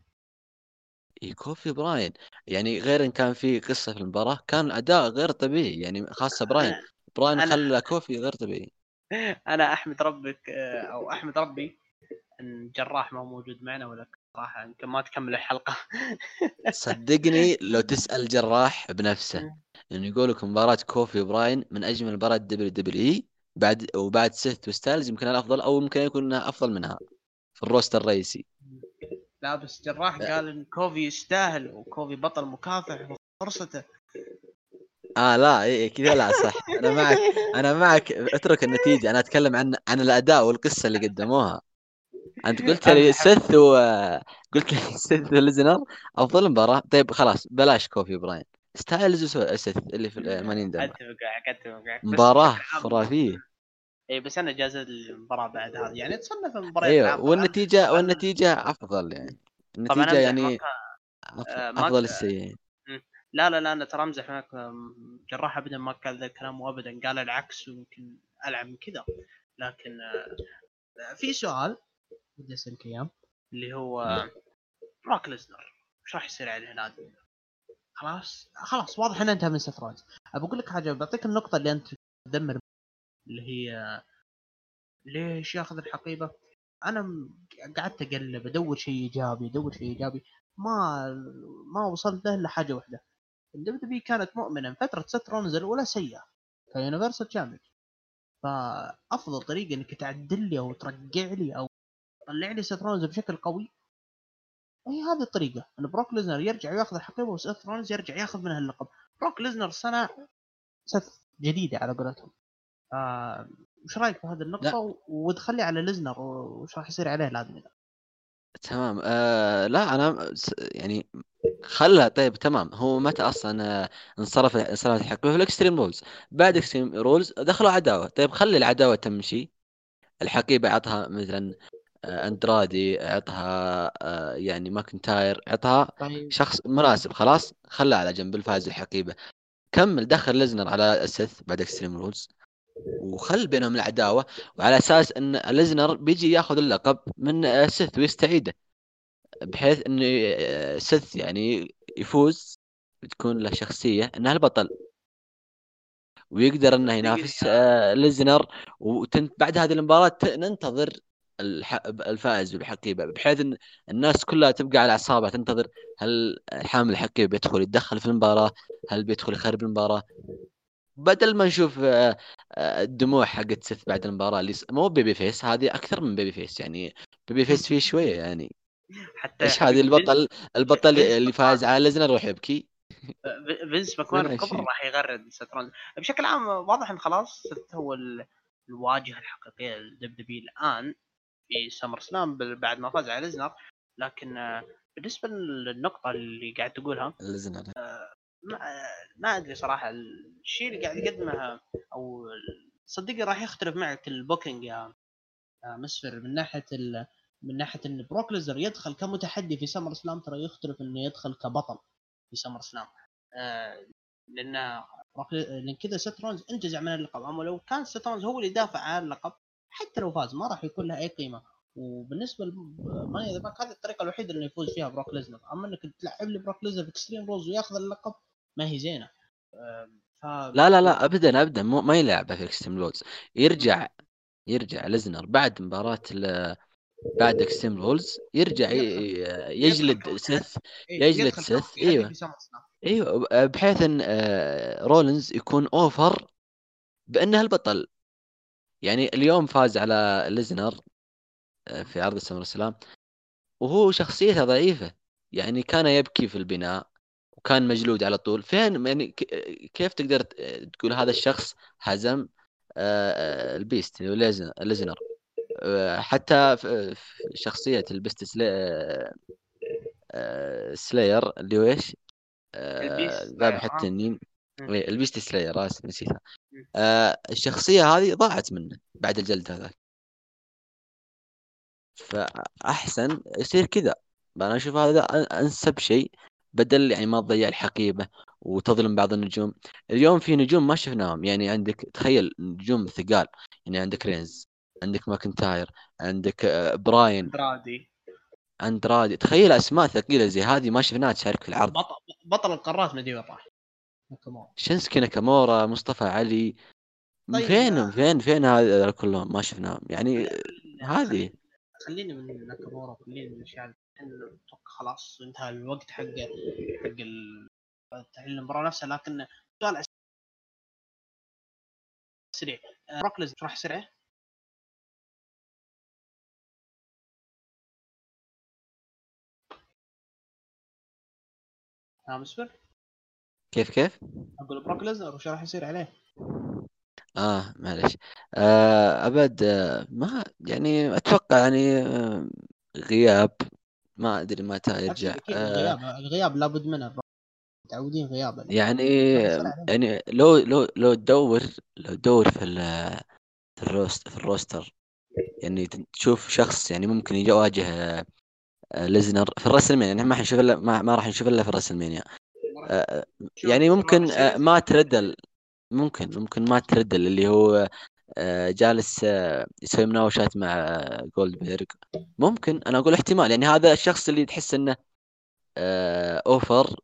إي كوفي براين يعني غير إن كان في قصة في المباراة كان أداء غير طبيعي. يعني خاصة براين. براين أنا- خلى كوفي غير طبيعي. أنا أحمد ربك آه، أو أحمد ربي. إن جراح ما موجود معنا ولا صراحة يمكن ما تكمل الحلقة. صدقني لو تسأل جراح بنفسه إنه يقول لك مباراة كوفي وبراين من أجمل مباريات WWE بعد وبعد سيث وستايلز يمكن الافضل أو يمكن يكون إنها أفضل منها في ال roster الرئيسي. لا بس جراح قال إن كوفي يستاهل وكوفي بطل مكافح وفرصته. آه لا إيه كذا لا صح. أنا معك أنا معك. اترك النتيجة أنا أتكلم عن عن الأداء والقصة اللي قدموها. أنت قلت لي سيث و قلت لي سيث وليزنر أفضل مباراة. طيب خلاص بلاش كوفي براين. ستايلز وسيث اللي في Money in أتفق معك أتفق معك. مباراة خرافية. اي بس أنا جاز المباراة بعد هذه. يعني تصنف المباريات أيوه. والنتيجة والنتيجة أفضل يعني. النتيجة يعني آه، أفضل السيء لا لا لا أنا ترى أمزح معك. جراح ابدا ما قال ذا الكلام وابدا. قال العكس ويمكن ألعب من كذا. لكن آه، في سؤال. بدي اسالك اياه اللي هو. بروك ليزنر. إيش راح يصير عليه الان؟ خلاص خلاص واضح إنه انتهى من سيث رولنز ابى أقول لك حاجة بعطيك النقطة اللي أنت تدمر. اللي هي ليش ياخذ الحقيبة؟ أنا قعدت أقلب أدور شيء إيجابي أدور شيء إيجابي. ما ما وصلت له إلا حاجة واحدة. ال WWE كانت مؤمنة فترة سيث رولنز الأولى سيئة ك universal champion فأفضل طريقة إنك تعدل لي أو ترجع لي أو تطلع لي سيث رولنز بشكل قوي. هي هذه الطريقة إن بروك ليزنر يرجع وياخذ الحقيبة وسيث رونز يرجع ياخذ منها اللقب. بروك ليزنر صنع سيث جديدة على قولتهم. آه وش رأيك في هذه النقطة؟ وتخلي على ليزنر وش راح يصير عليه لازم تمام. آه لا أنا يعني خلها طيب تمام. هو متى أصلا آه، انصرف انصرفت الحقيبة في ال Extreme Rules؟ بعد Extreme Rules دخلوا عداوة. طيب خلي العداوة تمشي. الحقيبة عطها مثلا اندرادي عطها آه، يعني ماكنتاير عطها طيب. شخص مناسب خلاص خلها على جنب الفائز بالحقيبة. كمل دخل ليزنر على سيث بعد Extreme Rules وخل بينهم العداوة وعلى أساس إن ليزنر بيجي ياخذ اللقب من آه، سيث ويستعيده. بحيث انه آه، سيث يعني يفوز بتكون له شخصية انه البطل. ويقدر إنه ينافس ليزنر. وتنت بعد هذه المباراة ننتظر. الفائز بالحقيبه بحيث إن الناس كلها تبقى على أعصابها تنتظر هل حامل الحقيبه بيدخل يتدخل في المباراة هل بيدخل يخرب المباراة. بدل ما نشوف آه، آه، الدموع حقت سيث بعد المباراة اللي مو baby face هذه أكثر من baby face يعني baby face فيه شوية يعني حتى إيش هذه البطل البطل اللي فايز على ليزنر يروح يبكي؟ فينس- ماكمان بكبره شيء. راح يغرد سترون بشكل عام واضح إن خلاص هو ال- الواجهة الحقيقية لل WWE الآن. في SummerSlam بعد ما فاز على ليزنر لكن آه، بالنسبة للنقطة اللي قاعد تقولها ليزنر ما, ما أدري صراحة الشيء اللي قاعد يقدمه أو صدقني راح يختلف معك ال booking يا مسفر من ناحية ال... من ناحية إن بروك ليزنر يدخل كمتحدي في SummerSlam ترى يختلف إنه يدخل كبطل في SummerSlam آه لأن لأن كذا سيث رولنز انتزع من اللقب. أما لو كان سيث رولنز هو اللي دافع عن اللقب حتى لو فاز ما راح يكون له أي قيمة. وبالنسبة ل Money in the Bank هذه الطريقة الوحيدة اللي يفوز فيها بروك ليزنر. أما إنك تلعب لي بروك ليزنر في Extreme Rules وياخذ اللقب ما هي زينة. آه، ف... لا لا لا ابدا ابدا مو ما يلعبه في Extreme Rules يرجع يرجع ليزنر بعد مباراة ال- بعد Extreme Rules يرجع يجلد سيث إيه، يجلد سيث، SummerSlam. إيوه. بحيث إن آه، رولينز يكون over بانه البطل يعني اليوم فاز على ليزنر آه، في عرض ال SummerSlam وهو شخصيته ضعيفة يعني كان يبكي في البناء وكان مجلود على طول فين يعني كيف تقدر تقول هذا الشخص هزم آه، آه، ال Beast اللي هو ليزن- ليزنر حتى شخصية ال Beast Slay... Slayer اللي هو إيش؟ ال Beast ذابح Slayer، آه. التنين ال Beast Slayer اسف نسيتها. مم. آه، الشخصية هذه ضاعت منه بعد الجلد هذا فأحسن يصير كذا. أنا أشوف هذا أنسب شيء بدل يعني ما تضيع الحقيبة وتظلم بعض النجوم. اليوم في نجوم ما شفناهم. يعني عندك تخيل نجوم ثقال. يعني عندك رينز عندك ماكنتاير عندك آه، براين. أندرادي أندرادي. تخيل أسماء ثقيلة زي هذه ما شفناها تشارك في العرض. بطل بطل القارات مدري وين راح ناكامورا. شنسكي ناكامورا مصطفى علي. طيب، فينهم آه. فين فين هذول كلهم؟ ما شفناهم يعني هذه. خليني من ناكامورا خليني من الأشياء أتوقع خلاص انتهى الوقت حق حق تحليل المباراة نفسها. لكن سؤال سريع. بروك راح سريع نعم اسفل كيف كيف؟ أقول بروك ليزنر وش راح يصير عليه؟ آه معلش آه أبد آه ما يعني أتوقع يعني آه غياب. ما أدري متى يرجع. آه الغياب الغياب لابد منه. متعودين غيابه يعني. يعني لو لو لو تدور لو تدور في في ال rost في ال roster يعني تشوف شخص يعني ممكن يواجه ليزنر في الرسلمانيا. يعني ما حنشوف إلا ما, ما راح نشوف إلا في الرسلمانيا. يعني ممكن آه،. ما تردل. ممكن ممكن ما تردل اللي هو آه، جالس آه، يسوي مناوشات مع جولدبرغ ممكن. أنا أقول احتمال. يعني هذا الشخص اللي تحس إنه أوفر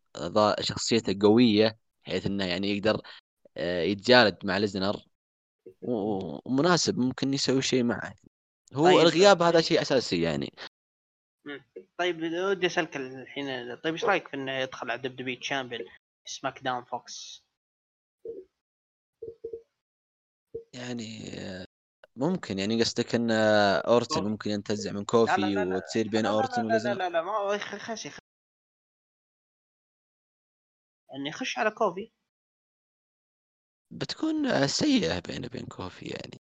شخصيته قوية بحيث إنه يعني يقدر يتجالد مع ليزنر ومناسب ممكن يسوي شيء معه. هو طيب. الغياب هذا شيء أساسي يعني. طيب ودي أسألك الحين طيب إيش رأيك في انه يدخل على دب دبي تشامبيون سماك داون فوكس؟ يعني ممكن يعني قصدك إن أورتن ممكن ينتزع من لا لا كوفي لا لا. وتصير بين أورتن لا لا لا لا لا ما خش يخ- إنه يخش على كوفي. بتكون سيئة بينه وبين كوفي يعني.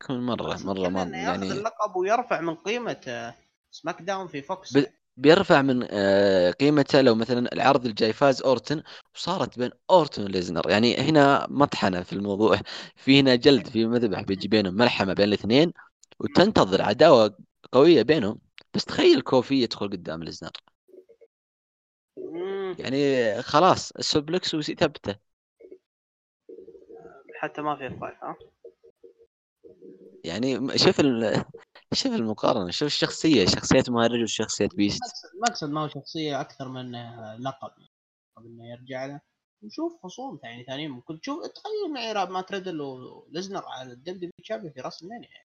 تكون مرة كان ما انه ياخذ يعني اللقب ويرفع من قيمة آه، SmackDown في Fox. ب- بيرفع من آه، قيمته لو مثلا العرض الجاي فاز أورتن وصارت بين أورتن وليزنر. يعني هنا مطحنة في الموضوع. في هنا جلد في مذبح بيجي بينهم ملحمة بين الاثنين وتنتظر عداوة قوية بينهم. بس تخيل كوفي يدخل قدام ليزنر. يعني خلاص ال suplex وثبته حتى ما F5 ها؟ يعني شوف ال... شوف المقارنة شوف الشخصية شخصية مهرج وشخصية beast. المقصد ما هو شخصية أكثر من لقب لقب إنه يرجع له. نشوف خصوم يعني ثانيين ممكن تشوف تخيل معي راب مات ريدل وليزنر على ال WWE Champion في WrestleMania يعني.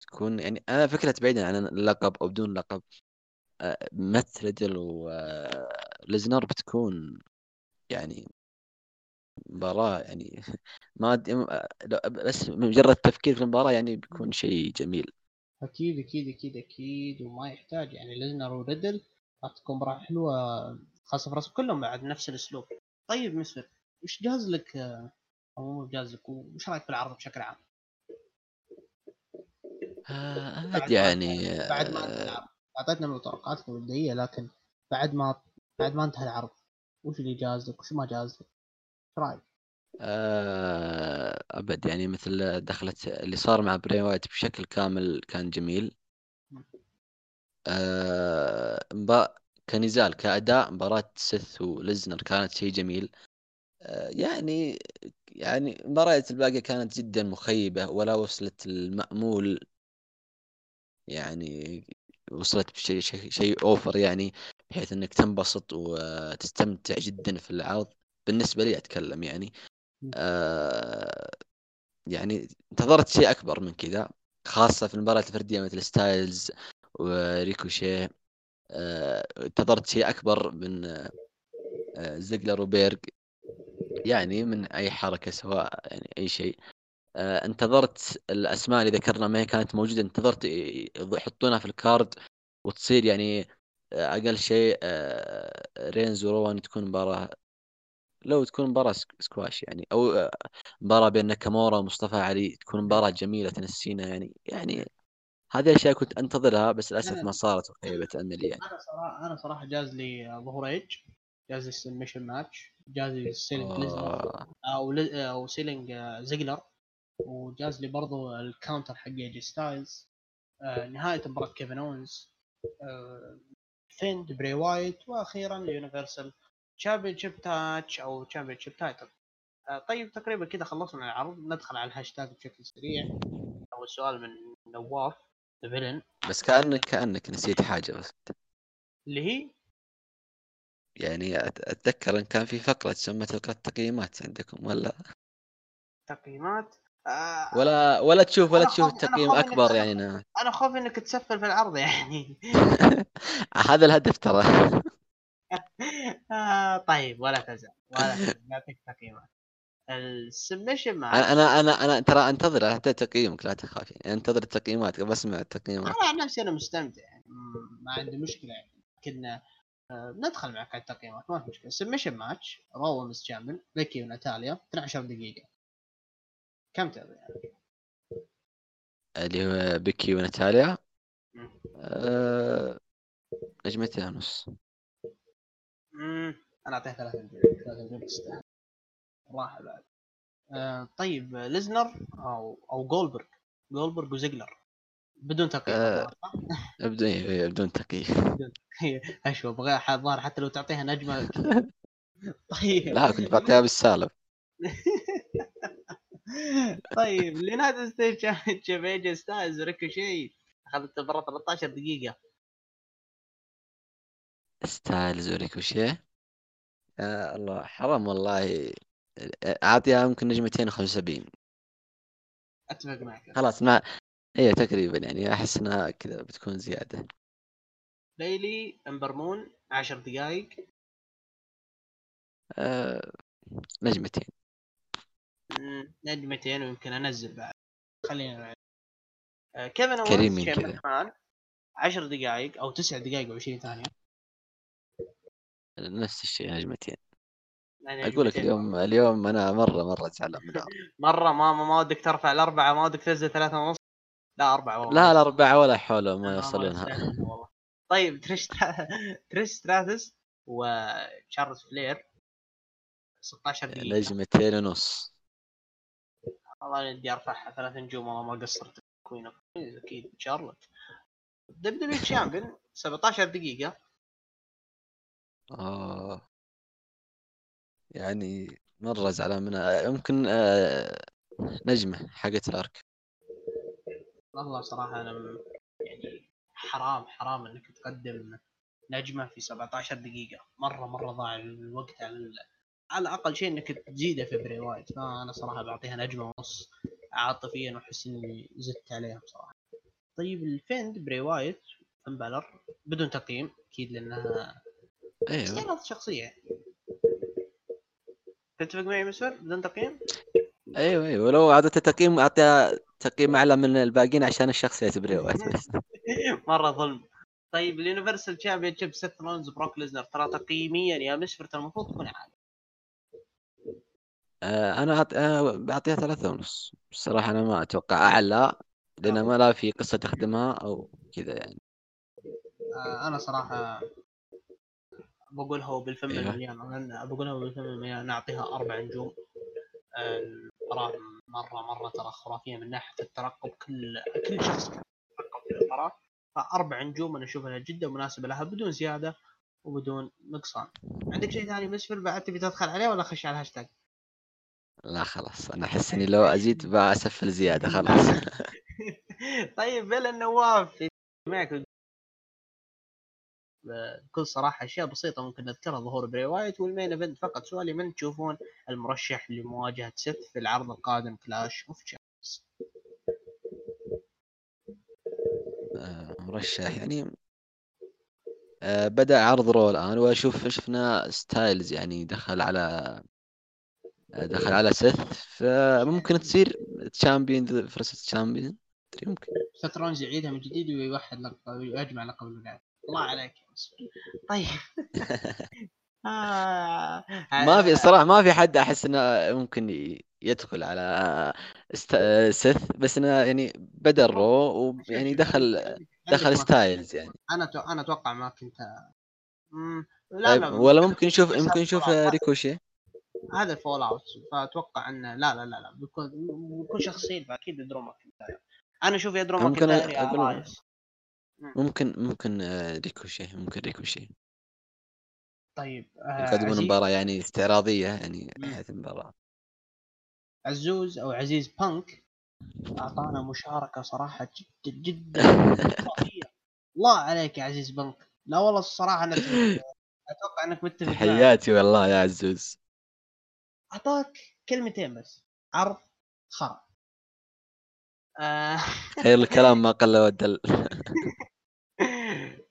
تكون يعني أنا فكرة بعيدا عن اللقب أو بدون لقب. آه، مات ريدل وليزنر بتكون يعني مباراة يعني ما آه، بس مجرد التفكير في المباراة يعني بيكون شيء جميل أكيد أكيد أكيد أكيد وما يحتاج يعني ليزنر وريدل راح تكون مباراه حلوة خاصة في wrestling هم بعد نفس الأسلوب طيب مسفر وش جاز لك آه، أو مو جاز لك وش رأيك في العرض بشكل عام؟ آه، يعني بعد ما انتهى آه، العرض أعطيتنا المتوقعات المبدئيه لكن بعد ما بعد ما انتهى العرض وش اللي جاز لك وش ما جاز لك؟ إيش رايك؟ آه، أبد يعني مثل دخلت اللي صار مع بري وايت بشكل كامل كان جميل. آه، مبا- كنزال كأداء مباراة سيث وليزنر كانت شيء جميل. آه، يعني يعني المباريات الباقية كانت جدا مخيبة ولا وصلت المأمول. يعني وصلت بشيء شيء, شيء أوفر يعني بحيث إنك تنبسط وتستمتع جدا في العرض. بالنسبة لي أتكلم يعني آه يعني انتظرت شيء أكبر من كذا خاصة في المباريات الفردية مثل ستايلز وريكوشي آه، انتظرت شيء أكبر من آه، زيجلر وبيرج يعني من أي حركة سواء يعني أي شيء. آه، انتظرت الأسماء اللي ذكرنا ما هي كانت موجودة انتظرت يحطونها في ال card وتصير يعني أقل شيء رينز وروان تكون مباراة لو تكون مباراة سكواش يعني أو مباراة بين ناكامورا ومصطفى علي تكون مباراة جميلة تنسينا يعني يعني هذه الاشياء كنت أنتظرها بس للأسف ما صارت وخيبة أملي يعني. أنا صراحة أنا صراحة جاز لي ظهور إيدج جاز لي submission match جاز لي selling ليزنر أو أو selling زيجلر وجاز لي برضو ال counter حق AJ ستايلز آه نهاية مباراة كيفن اونز آه Fiend بري وايت وأخيرا ال Universal Championship match أو Championship title طيب تقريبا كذا خلصنا العرض. ندخل على الهاشتاج بشكل سريع. أول سؤال من نواف فيلن بس كانك كأنك نسيت حاجة بس. اللي هي؟ يعني أتذكر إن كان في فقرة تسمى فقرة تقييمات عندكم ولا؟ تقييمات؟ آه ولا ولا تشوف ولا تشوف تقييم أكبر يعني. أنا, خوف إنك تسفل في العرض يعني. هذا الهدف ترى. آه طيب ولا تزعل ولا تزعل نعطيك تقييمات ال submission مع أنا أنا أنا ترى أنتظر حتى تقييمك لا تخاف يعني أنتظر التقييمات بسمع التقييمات. أنا عن نفسي أنا مستمتع يعني ما عندي مشكلة يعني كنا آه ندخل معك على التقييمات ما في مشكلة. submission match Raw Women's Champion بيكي وناتاليا 12 دقيقة. كم تبي؟ يعني؟ اللي هو بيكي وناتاليا. نجمتين ونص أنا اعطيه ثلاث نجوم ثلاث نجوم تستاهل راحه بعد. آه طيب ليزنر أو أو جولبرغ. جولبرغ وزيجلر. بدون تقييم آه بدون إيه، بدون تقييم أشوف أبغى الظاهر حتى لو تعطيها نجمة. طيب. لا كنت بعطيها بالسالب. طيب ل United States Championship ستايلز ريكوشي أخذت المباراه 13 دقيقة. ستايلز وريكوشي يا الله حرام والله. اعطيها يمكن نجمتين و75 أتفق معك. خلاص ما هي تقريبا يعني أحس إنها كذا بتكون زيادة. بيلي امبر مون 10 دقائق آه... نجمتين نجمتين ويمكن أنزل بعد. خلينا آه كيفن كريم كذا. 10 دقائق أو 9 دقائق و20 ثانية. نفس الشيء نجمتين يعني أقول لك اليوم اليوم أنا مرة مرة زعلان من مرة ما ما ودك ترفع الأربعة ما ودك تنزل ثلاثة ونص. لا أربعة والله. لا الأربعة ولا حوله ما يوصلونها طيب تريش تريش ستراتس وتشارلز فلير. 16 دقيقة. نجمتين ونص. والله ودي أرفعها ثلاث نجوم والله ما قصرت. queen أكيد شارلوت WWE Champion 17 دقيقة. آه. يعني مرة زعلان منها. يمكن آه نجمة حقت ال RKO والله صراحة أنا يعني حرام حرام إنك تقدم نجمة في 17 دقيقة. مرة مرة ضاع الوقت على على أقل شيء إنك تزيده في بري وايت فأنا صراحة بعطيها نجمة ونص عاطفيا وأحس إني زدت عليها بصراحة. طيب الفيند بري وايت فين بالر بدون تقييم أكيد لأنها اختيارات شخصيه تتفق معي مسفر؟ بدون تقييم؟ أيوه أيوه ولو اعطيته تقييم اعطيها تقييم أعلى من الباقيين عشان الشخصيه حقت بري بس مرة ظلم. طيب ال Universal Championship سيث رولينز بروك ليسنر ترى تقييميا يا مسفر ترى المفروض تكون عالي آه أنا. آه بعطيها ثلاثة ونص. الصراحة أنا ما أتوقع أعلى لأن ما لا في قصة تخدمها أو كذا يعني. آه أنا صراحة بقولها وبالفم أيوه. المليان بقولها وبالفم المليان نعطيها أربع نجوم. المباراة مرة مرة ترى خرافية من ناحية الترقب كل كل شخص كان يترقب في المباراة فأربع نجوم أنا أشوفها جدا مناسبة لها بدون زيادة وبدون نقصان. عندك شيء ثاني مسفر بعد تبي تدخل عليه ولا خش على الهاشتاج؟ لا خلاص أنا أحس إني لو أزيد بسفل زيادة خلاص. طيب بلا النواف. معك بكل صراحة أشياء بسيطة ممكن نذكرها ظهور بري وايت وال main event فقط. سؤالي من تشوفون المرشح لمواجهة سيث في العرض القادم Clash of Champions مرشح يعني آه، بدأ عرض رو الآن وأشوف شفنا ستايلز يعني دخل على آه، دخل على سيث. فممكن تصير تشامبيون فرصة تشامبيون ممكن. سيث رونز يعيدها من جديد ويوحد لقب ويجمع لقب الولايات الله عليك. طيب. آه. ما في صراحة ما في حد أحس إنه ممكن يدخل على است... سيث بس إنه يعني بدأ الرو ويعني دخل دخل ستايلز يعني. أنا تو... أنا أتوقع ما كنت مم، لا طيب لا ولا ممكن نشوف ممكن نشوف ريكوشي. هذا فول أوت. فأتوقع إنه لا لا لا لا بيكون بيكون شخصيا فاكيد درو ماكنتاير. أنا أشوف يا درو ماكنتاير يا أقول- رايس. ممكن ممكن آه، ريكوشي ممكن ريكوشي طيب آه يقدمون عزيز مباراة يعني استعراضية يعني مم. حيث المباراة. عزوز أو عزيز بانك أعطانا مشاركة صراحة جدا جدا خرافية. الله عليك يا عزيز بانك لا والله الصراحة أنا أتوقع أنك متفق معي. تحياتي والله يا عزوز. أعطاك كلمتين بس عرض خرا آه خير الكلام ما قل ودل.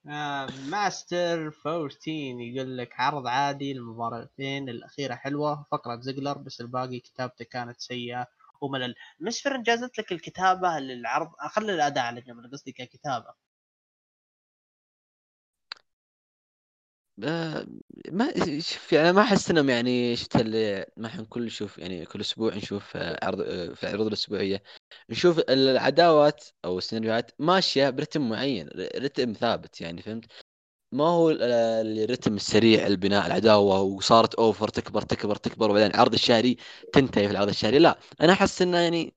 آه، ماستر 14 يقول لك عرض عادي المباراتين الأخيرة حلوة فقرة زيجلر بس الباقي كتابته كانت سيئة وملل. مسفر جازت لك الكتابة للعرض؟ خلي الأداء على جنب قصدي ككتابة. ما شوف يعني ما أحس إنهم يعني شفت اللي ما إحنا كل نشوف يعني كل أسبوع نشوف آه، عرض آه، في العروض الأسبوعية نشوف العداوات أو السيناريوهات ماشية برتم معين رتم ثابت يعني فهمت؟ ما هو ال- الرتم السريع البناء العداوة وصارت اوفر تكبر تكبر تكبر وبعدين العرض الشهري تنتهي في العرض الشهري لا أنا أحس إنه يعني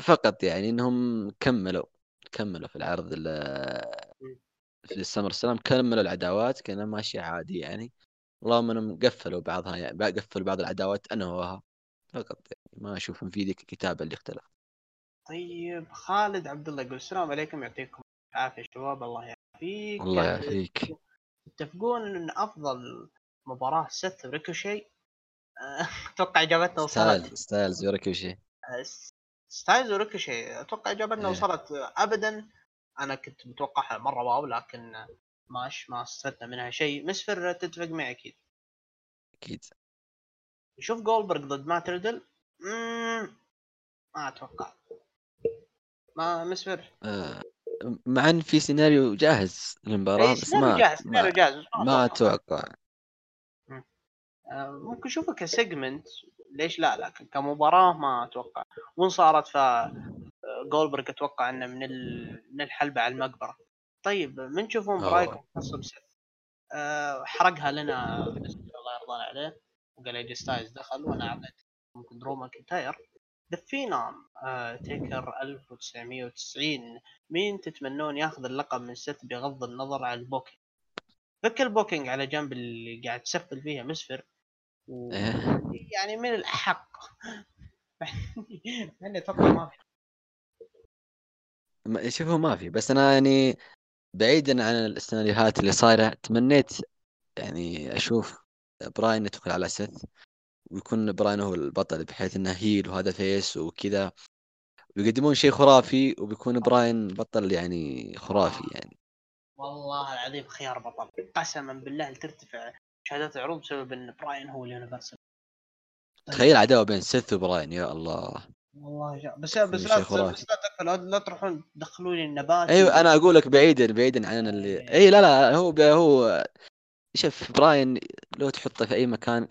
فقط يعني إنهم كملوا كملوا في العرض ال- في السمر. سلام كملوا العداوات كانها ماشيه عادي يعني. اللهم انهم قفلوا بعضها يعني قفلوا بعض العداوات انهوها فقط يعني. ما أشوف في ذيك الكتابة اللي اختلف. طيب خالد عبد الله يقول السلام عليكم يعطيكم العافية شباب. الله يعافيك. الله يعافيك. تتفقون إن أفضل مباراة ستايلز ريكوشي؟ أتوقع إجابتنا وصلت. ستايل ستايلز وريكوشي ستايلز وريكوشي. أتوقع إجابتنا إيه. وصلت. ابدا أنا كنت متوقعها مرة wow لكن ماش ما استفدنا منها شيء. مسفر تتفق معي أكيد. أكيد. نشوف جولبرغ ضد مات ريدل. ما أتوقع. ما مسفر آه، مع إن في سيناريو جاهز للمباراة اي بس سيناريو ما جاهز سيناريو ما, جاهز بس ما أتوقع. آه، ممكن أشوفه ك segment. ليش لا؟ لكن كمباراة ما أتوقع. وان صارت ف جولبرغ أتوقع إنه من. من الحلبة على المقبرة. طيب من تشوفون. برايكم خاصه بسيث آه، حرقها لنا الله يرضى عليه. وقال إيجي ستايلز دخل وأنا أعطيت ممكن درو ماكنتاير ذا فينام آه، تيكر 1990 مين تتمنون ياخذ اللقب من ست بغض النظر عن البوكينج؟ فك البوكينج على جنب اللي قاعد تسفل فيها مسفر. و... إيه. يعني من الاحق يعني أتوقع ما في شوفوا ما في بس أنا يعني بعيدا عن السيناريوهات اللي صايرة تمنيت يعني أشوف براين يدخل على سيث ويكون براين هو البطل بحيث إنه heel وهذا face وكذا. ويقدمون شيء خرافي وبيكون براين بطل يعني خرافي يعني. والله العظيم خيار بطل. قسما بالله ترتفع مشاهدات العروض بسبب إن براين هو ال Universal. تخيل عداوة بين سيث وبراين يا الله. والله جا. بس بس لا. بس لا تروحون تدخلوا لي النبات أيوه أنا أقول لك بعيدا بعيدا عن اللي اي لا لا هو هو شوف براين لو تحطه في أي مكان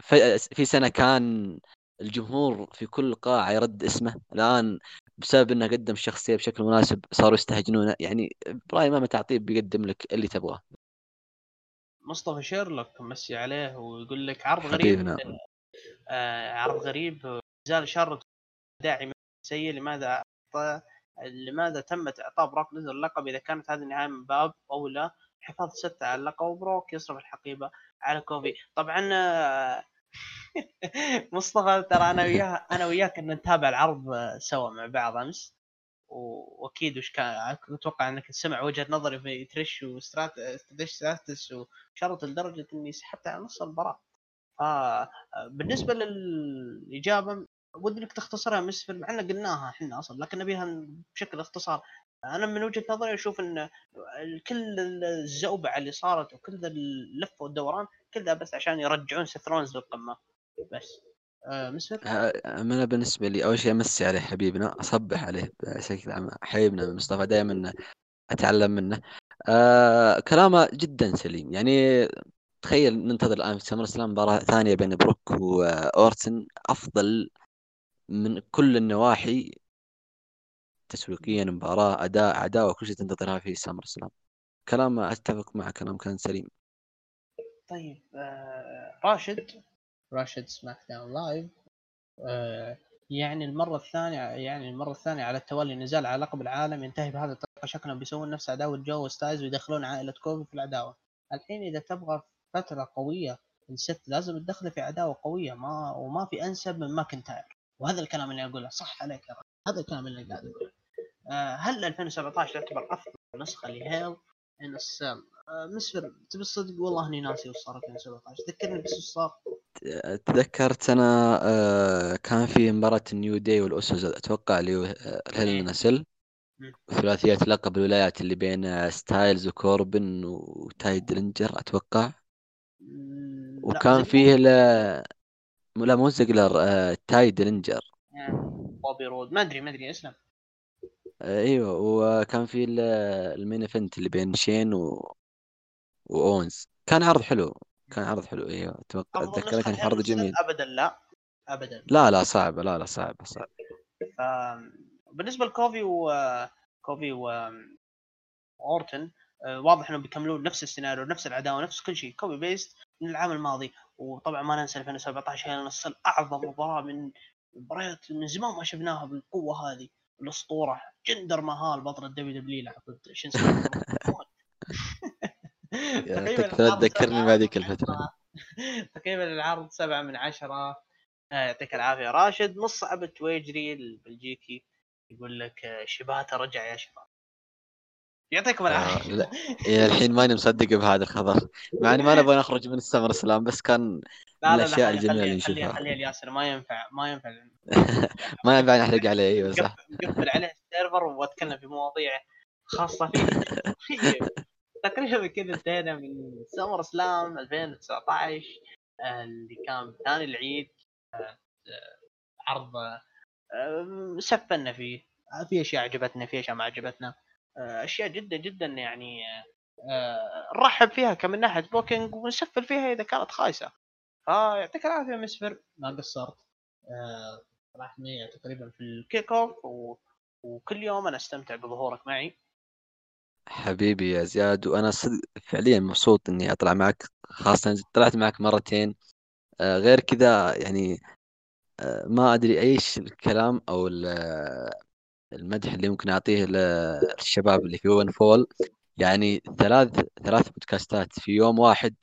في, في سنة كان الجمهور في كل قاعة يرد اسمه. الآن بسبب إنه قدم الشخصيه بشكل مناسب صاروا يستهجنونه. يعني براين مهما تعطيه بيقدم لك اللي تبغاه. مصطفى شيرلوك مسي عليه ويقول لك عرض غريب حبيبنا آه عرض غريب زال شارلوت داعي سيء لماذا لماذا تمت إعطاء بروك ليزر اللقب إذا كانت هذه النهاية من باب اولى حفاظ ستة على اللقب وبروك يصرف الحقيبة على كوفي. طبعا آه، مصطفى ترى أنا وياه أنا وياك إن نتابع العرض آه، سوا مع بعض أمس. و- وأكيد وش كان أتوقع إنك تسمع وجهة نظري في تريش وسترات تريش ستراتس وشرط لدرجة إني سحبت على نص المباراة. فبالنسبه للإجابة ودي انك تختصرها مسفر مع ان قلناها إحنا أصلا لكن نبيها بشكل اختصار. أنا من وجهة نظري أشوف إن كل الزوبعة اللي صارت وكل ذا اللف والدوران كل ذا بس عشان يرجعون سيث رولينز للقمة. بس. آه مسفر آه، أنا بالنسبة لي أول شيء أمسي عليه حبيبنا أصبح عليه بشكل عام حبيبنا مصطفى دائما أتعلم منه. آه كلامه جدا سليم. يعني تخيل ننتظر الآن في SummerSlam مباراة ثانية بين بروك واورتن أفضل من كل النواحي تسويقيا مباراة أداء عداوة كل شيء تنتظرها في SummerSlam. كلام أتفق مع كلام كان سليم. طيب آه راشد. راشد SmackDown Live. آه، يعني المرة الثانية يعني المرة الثانية على التوالي نزال على لقب العالم ينتهي بهذه الطريقة شكلهم بيسوون نفس عداوة جو ستايلز ويدخلون عائلة كوفي في العداوة. الحين إذا تبغى فترة قوية الست لازم تدخله في عداوة قوية ما وما في أنسب من ماكنتاير. وهذا الكلام اللي أقوله صح عليك يا رجل هذا الكلام اللي قاعد أقوله. آه، هل 2017 تعتبر أفضل نسخة ل Hell in a Cell آه، مسفر تبي الصدق والله إني ناسي وش صار 2017 ذكرني بس وش صار؟ تذكرت أنا آه، كان في مباراة ال New Day وال Usos أتوقع اللي هو ال Hell in a Cell مم. ثلاثية لقب الولايات اللي بين ستايلز وكوربن وتاي دلنجر أتوقع. وكان فيه. لا مو زيجلر آه، تاي دلنجر بوبي رود ما أدري ما أدري اسلم آه، أيوه وكان في ال- ال main event اللي بين شين و... واونز كان عرض حلو كان عرض حلو أيوه أتوقع أتذكر كان عرض جميل. ابدا؟ لا ابدا. لا لا صعب لا لا صعب صعب ف بالنسبة لكوفي و كوفي و أورتن آه، واضح إنهم بيكملون نفس السيناريو نفس العداوة نفس كل شيء. copy paste من العام الماضي. وطبعا ما ننسى 2017 Hell in a Cell اعظم مباراة من مباريات من زمان ما شفناها بالقوة هذه الأسطورة جندر مهال بطل ال WW لعب ضد تذكرني بهذيك عشرة. تقريبا العرض سبعة من عشرة. آه، يعطيك العافية. راشد مصعب التويجري البلجيكي يقول لك آه، شباته رجع يا شباب. يعطيكم آه، العافية. لا إلى الحين ماني مصدق بهذا الخبر. مع إني ما نبغى نخرج من السمر سلام بس كان لا لا لا الجميلة خليها اللي نشوفها. خليها الياسر ما ينفع ما ينفع. ما ينفع نحرق عليه أيوه صح. نقفل نقفل عليه السيرفر واتكلم في مواضيع خاصة فيه. تقريبا كذا انتهينا من SummerSlam 2019 آه، اللي كان ثاني العيد آه، آه، عرض آه، سفلنا فيه آه، في أشياء عجبتنا في أشياء ما عجبتنا. آه، أشياء جدا جدا يعني آه، نرحب فيها كمن ناحية booking ونسفل فيها إذا كانت خايسة. فيعطيك العافية مسفر ما قصرت. آه، راح نية تقريبا في ال- kick off و... وكل يوم أنا أستمتع بظهورك معي. حبيبي يا زياد وأنا صدق فعليا مبسوط إني أطلع معك خاصة طلعت معك مرتين. آه، غير كذا يعني آه، ما أدري إيش الكلام أو آه، المدح اللي ممكن أعطيه للشباب اللي في ون فول. يعني ثلاث ثلاث بودكاستات في يوم واحد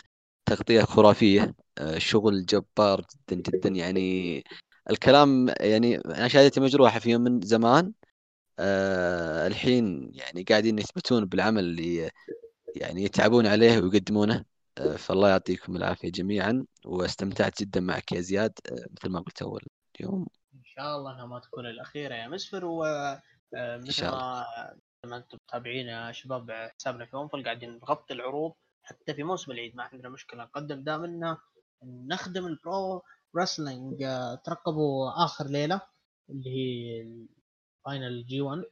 تغطية خرافية. آه، شغل جبار جدا جدا. يعني الكلام يعني أنا شهادتي مجروحة فيهم من زمان. آه، الحين يعني قاعدين يثبتون بالعمل اللي يعني يتعبون عليه ويقدمونه. آه، فالله يعطيكم العافية جميعا. واستمتعت جدا معك يا زياد آه، مثل ما قلت أول يوم. ان شاء الله إنها ما تكون الأخيرة يا مسفر ومثل شاء ما ما أنتم متابعين يا شباب حسابنا في ونفل قاعدين نغطي العروض حتى في موسم العيد ما عندنا مشكلة. نقدم دائما نخدم ال pro wrestling ترقبوا آخر ليلة اللي هي final G 1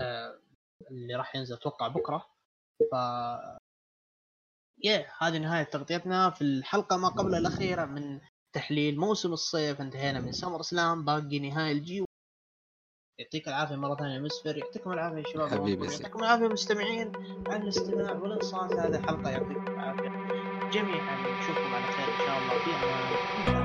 آه، اللي راح ينزل أتوقع بكرة. ف يا هذه نهاية تغطيتنا. في الحلقة ما قبل الأخيرة من تحليل موسم الصيف انتهينا من SummerSlam باقي نهاية ال G يعطيك العافية مرة ثانية مسفر يعطيكم العافية يا شباب. حبيبي. يعطيكم العافية مستمعين على الاستماع والانصات لهذه الحلقة يعطيكم العافية جميعا. نشوفكم على خير إن شاء الله. في أمان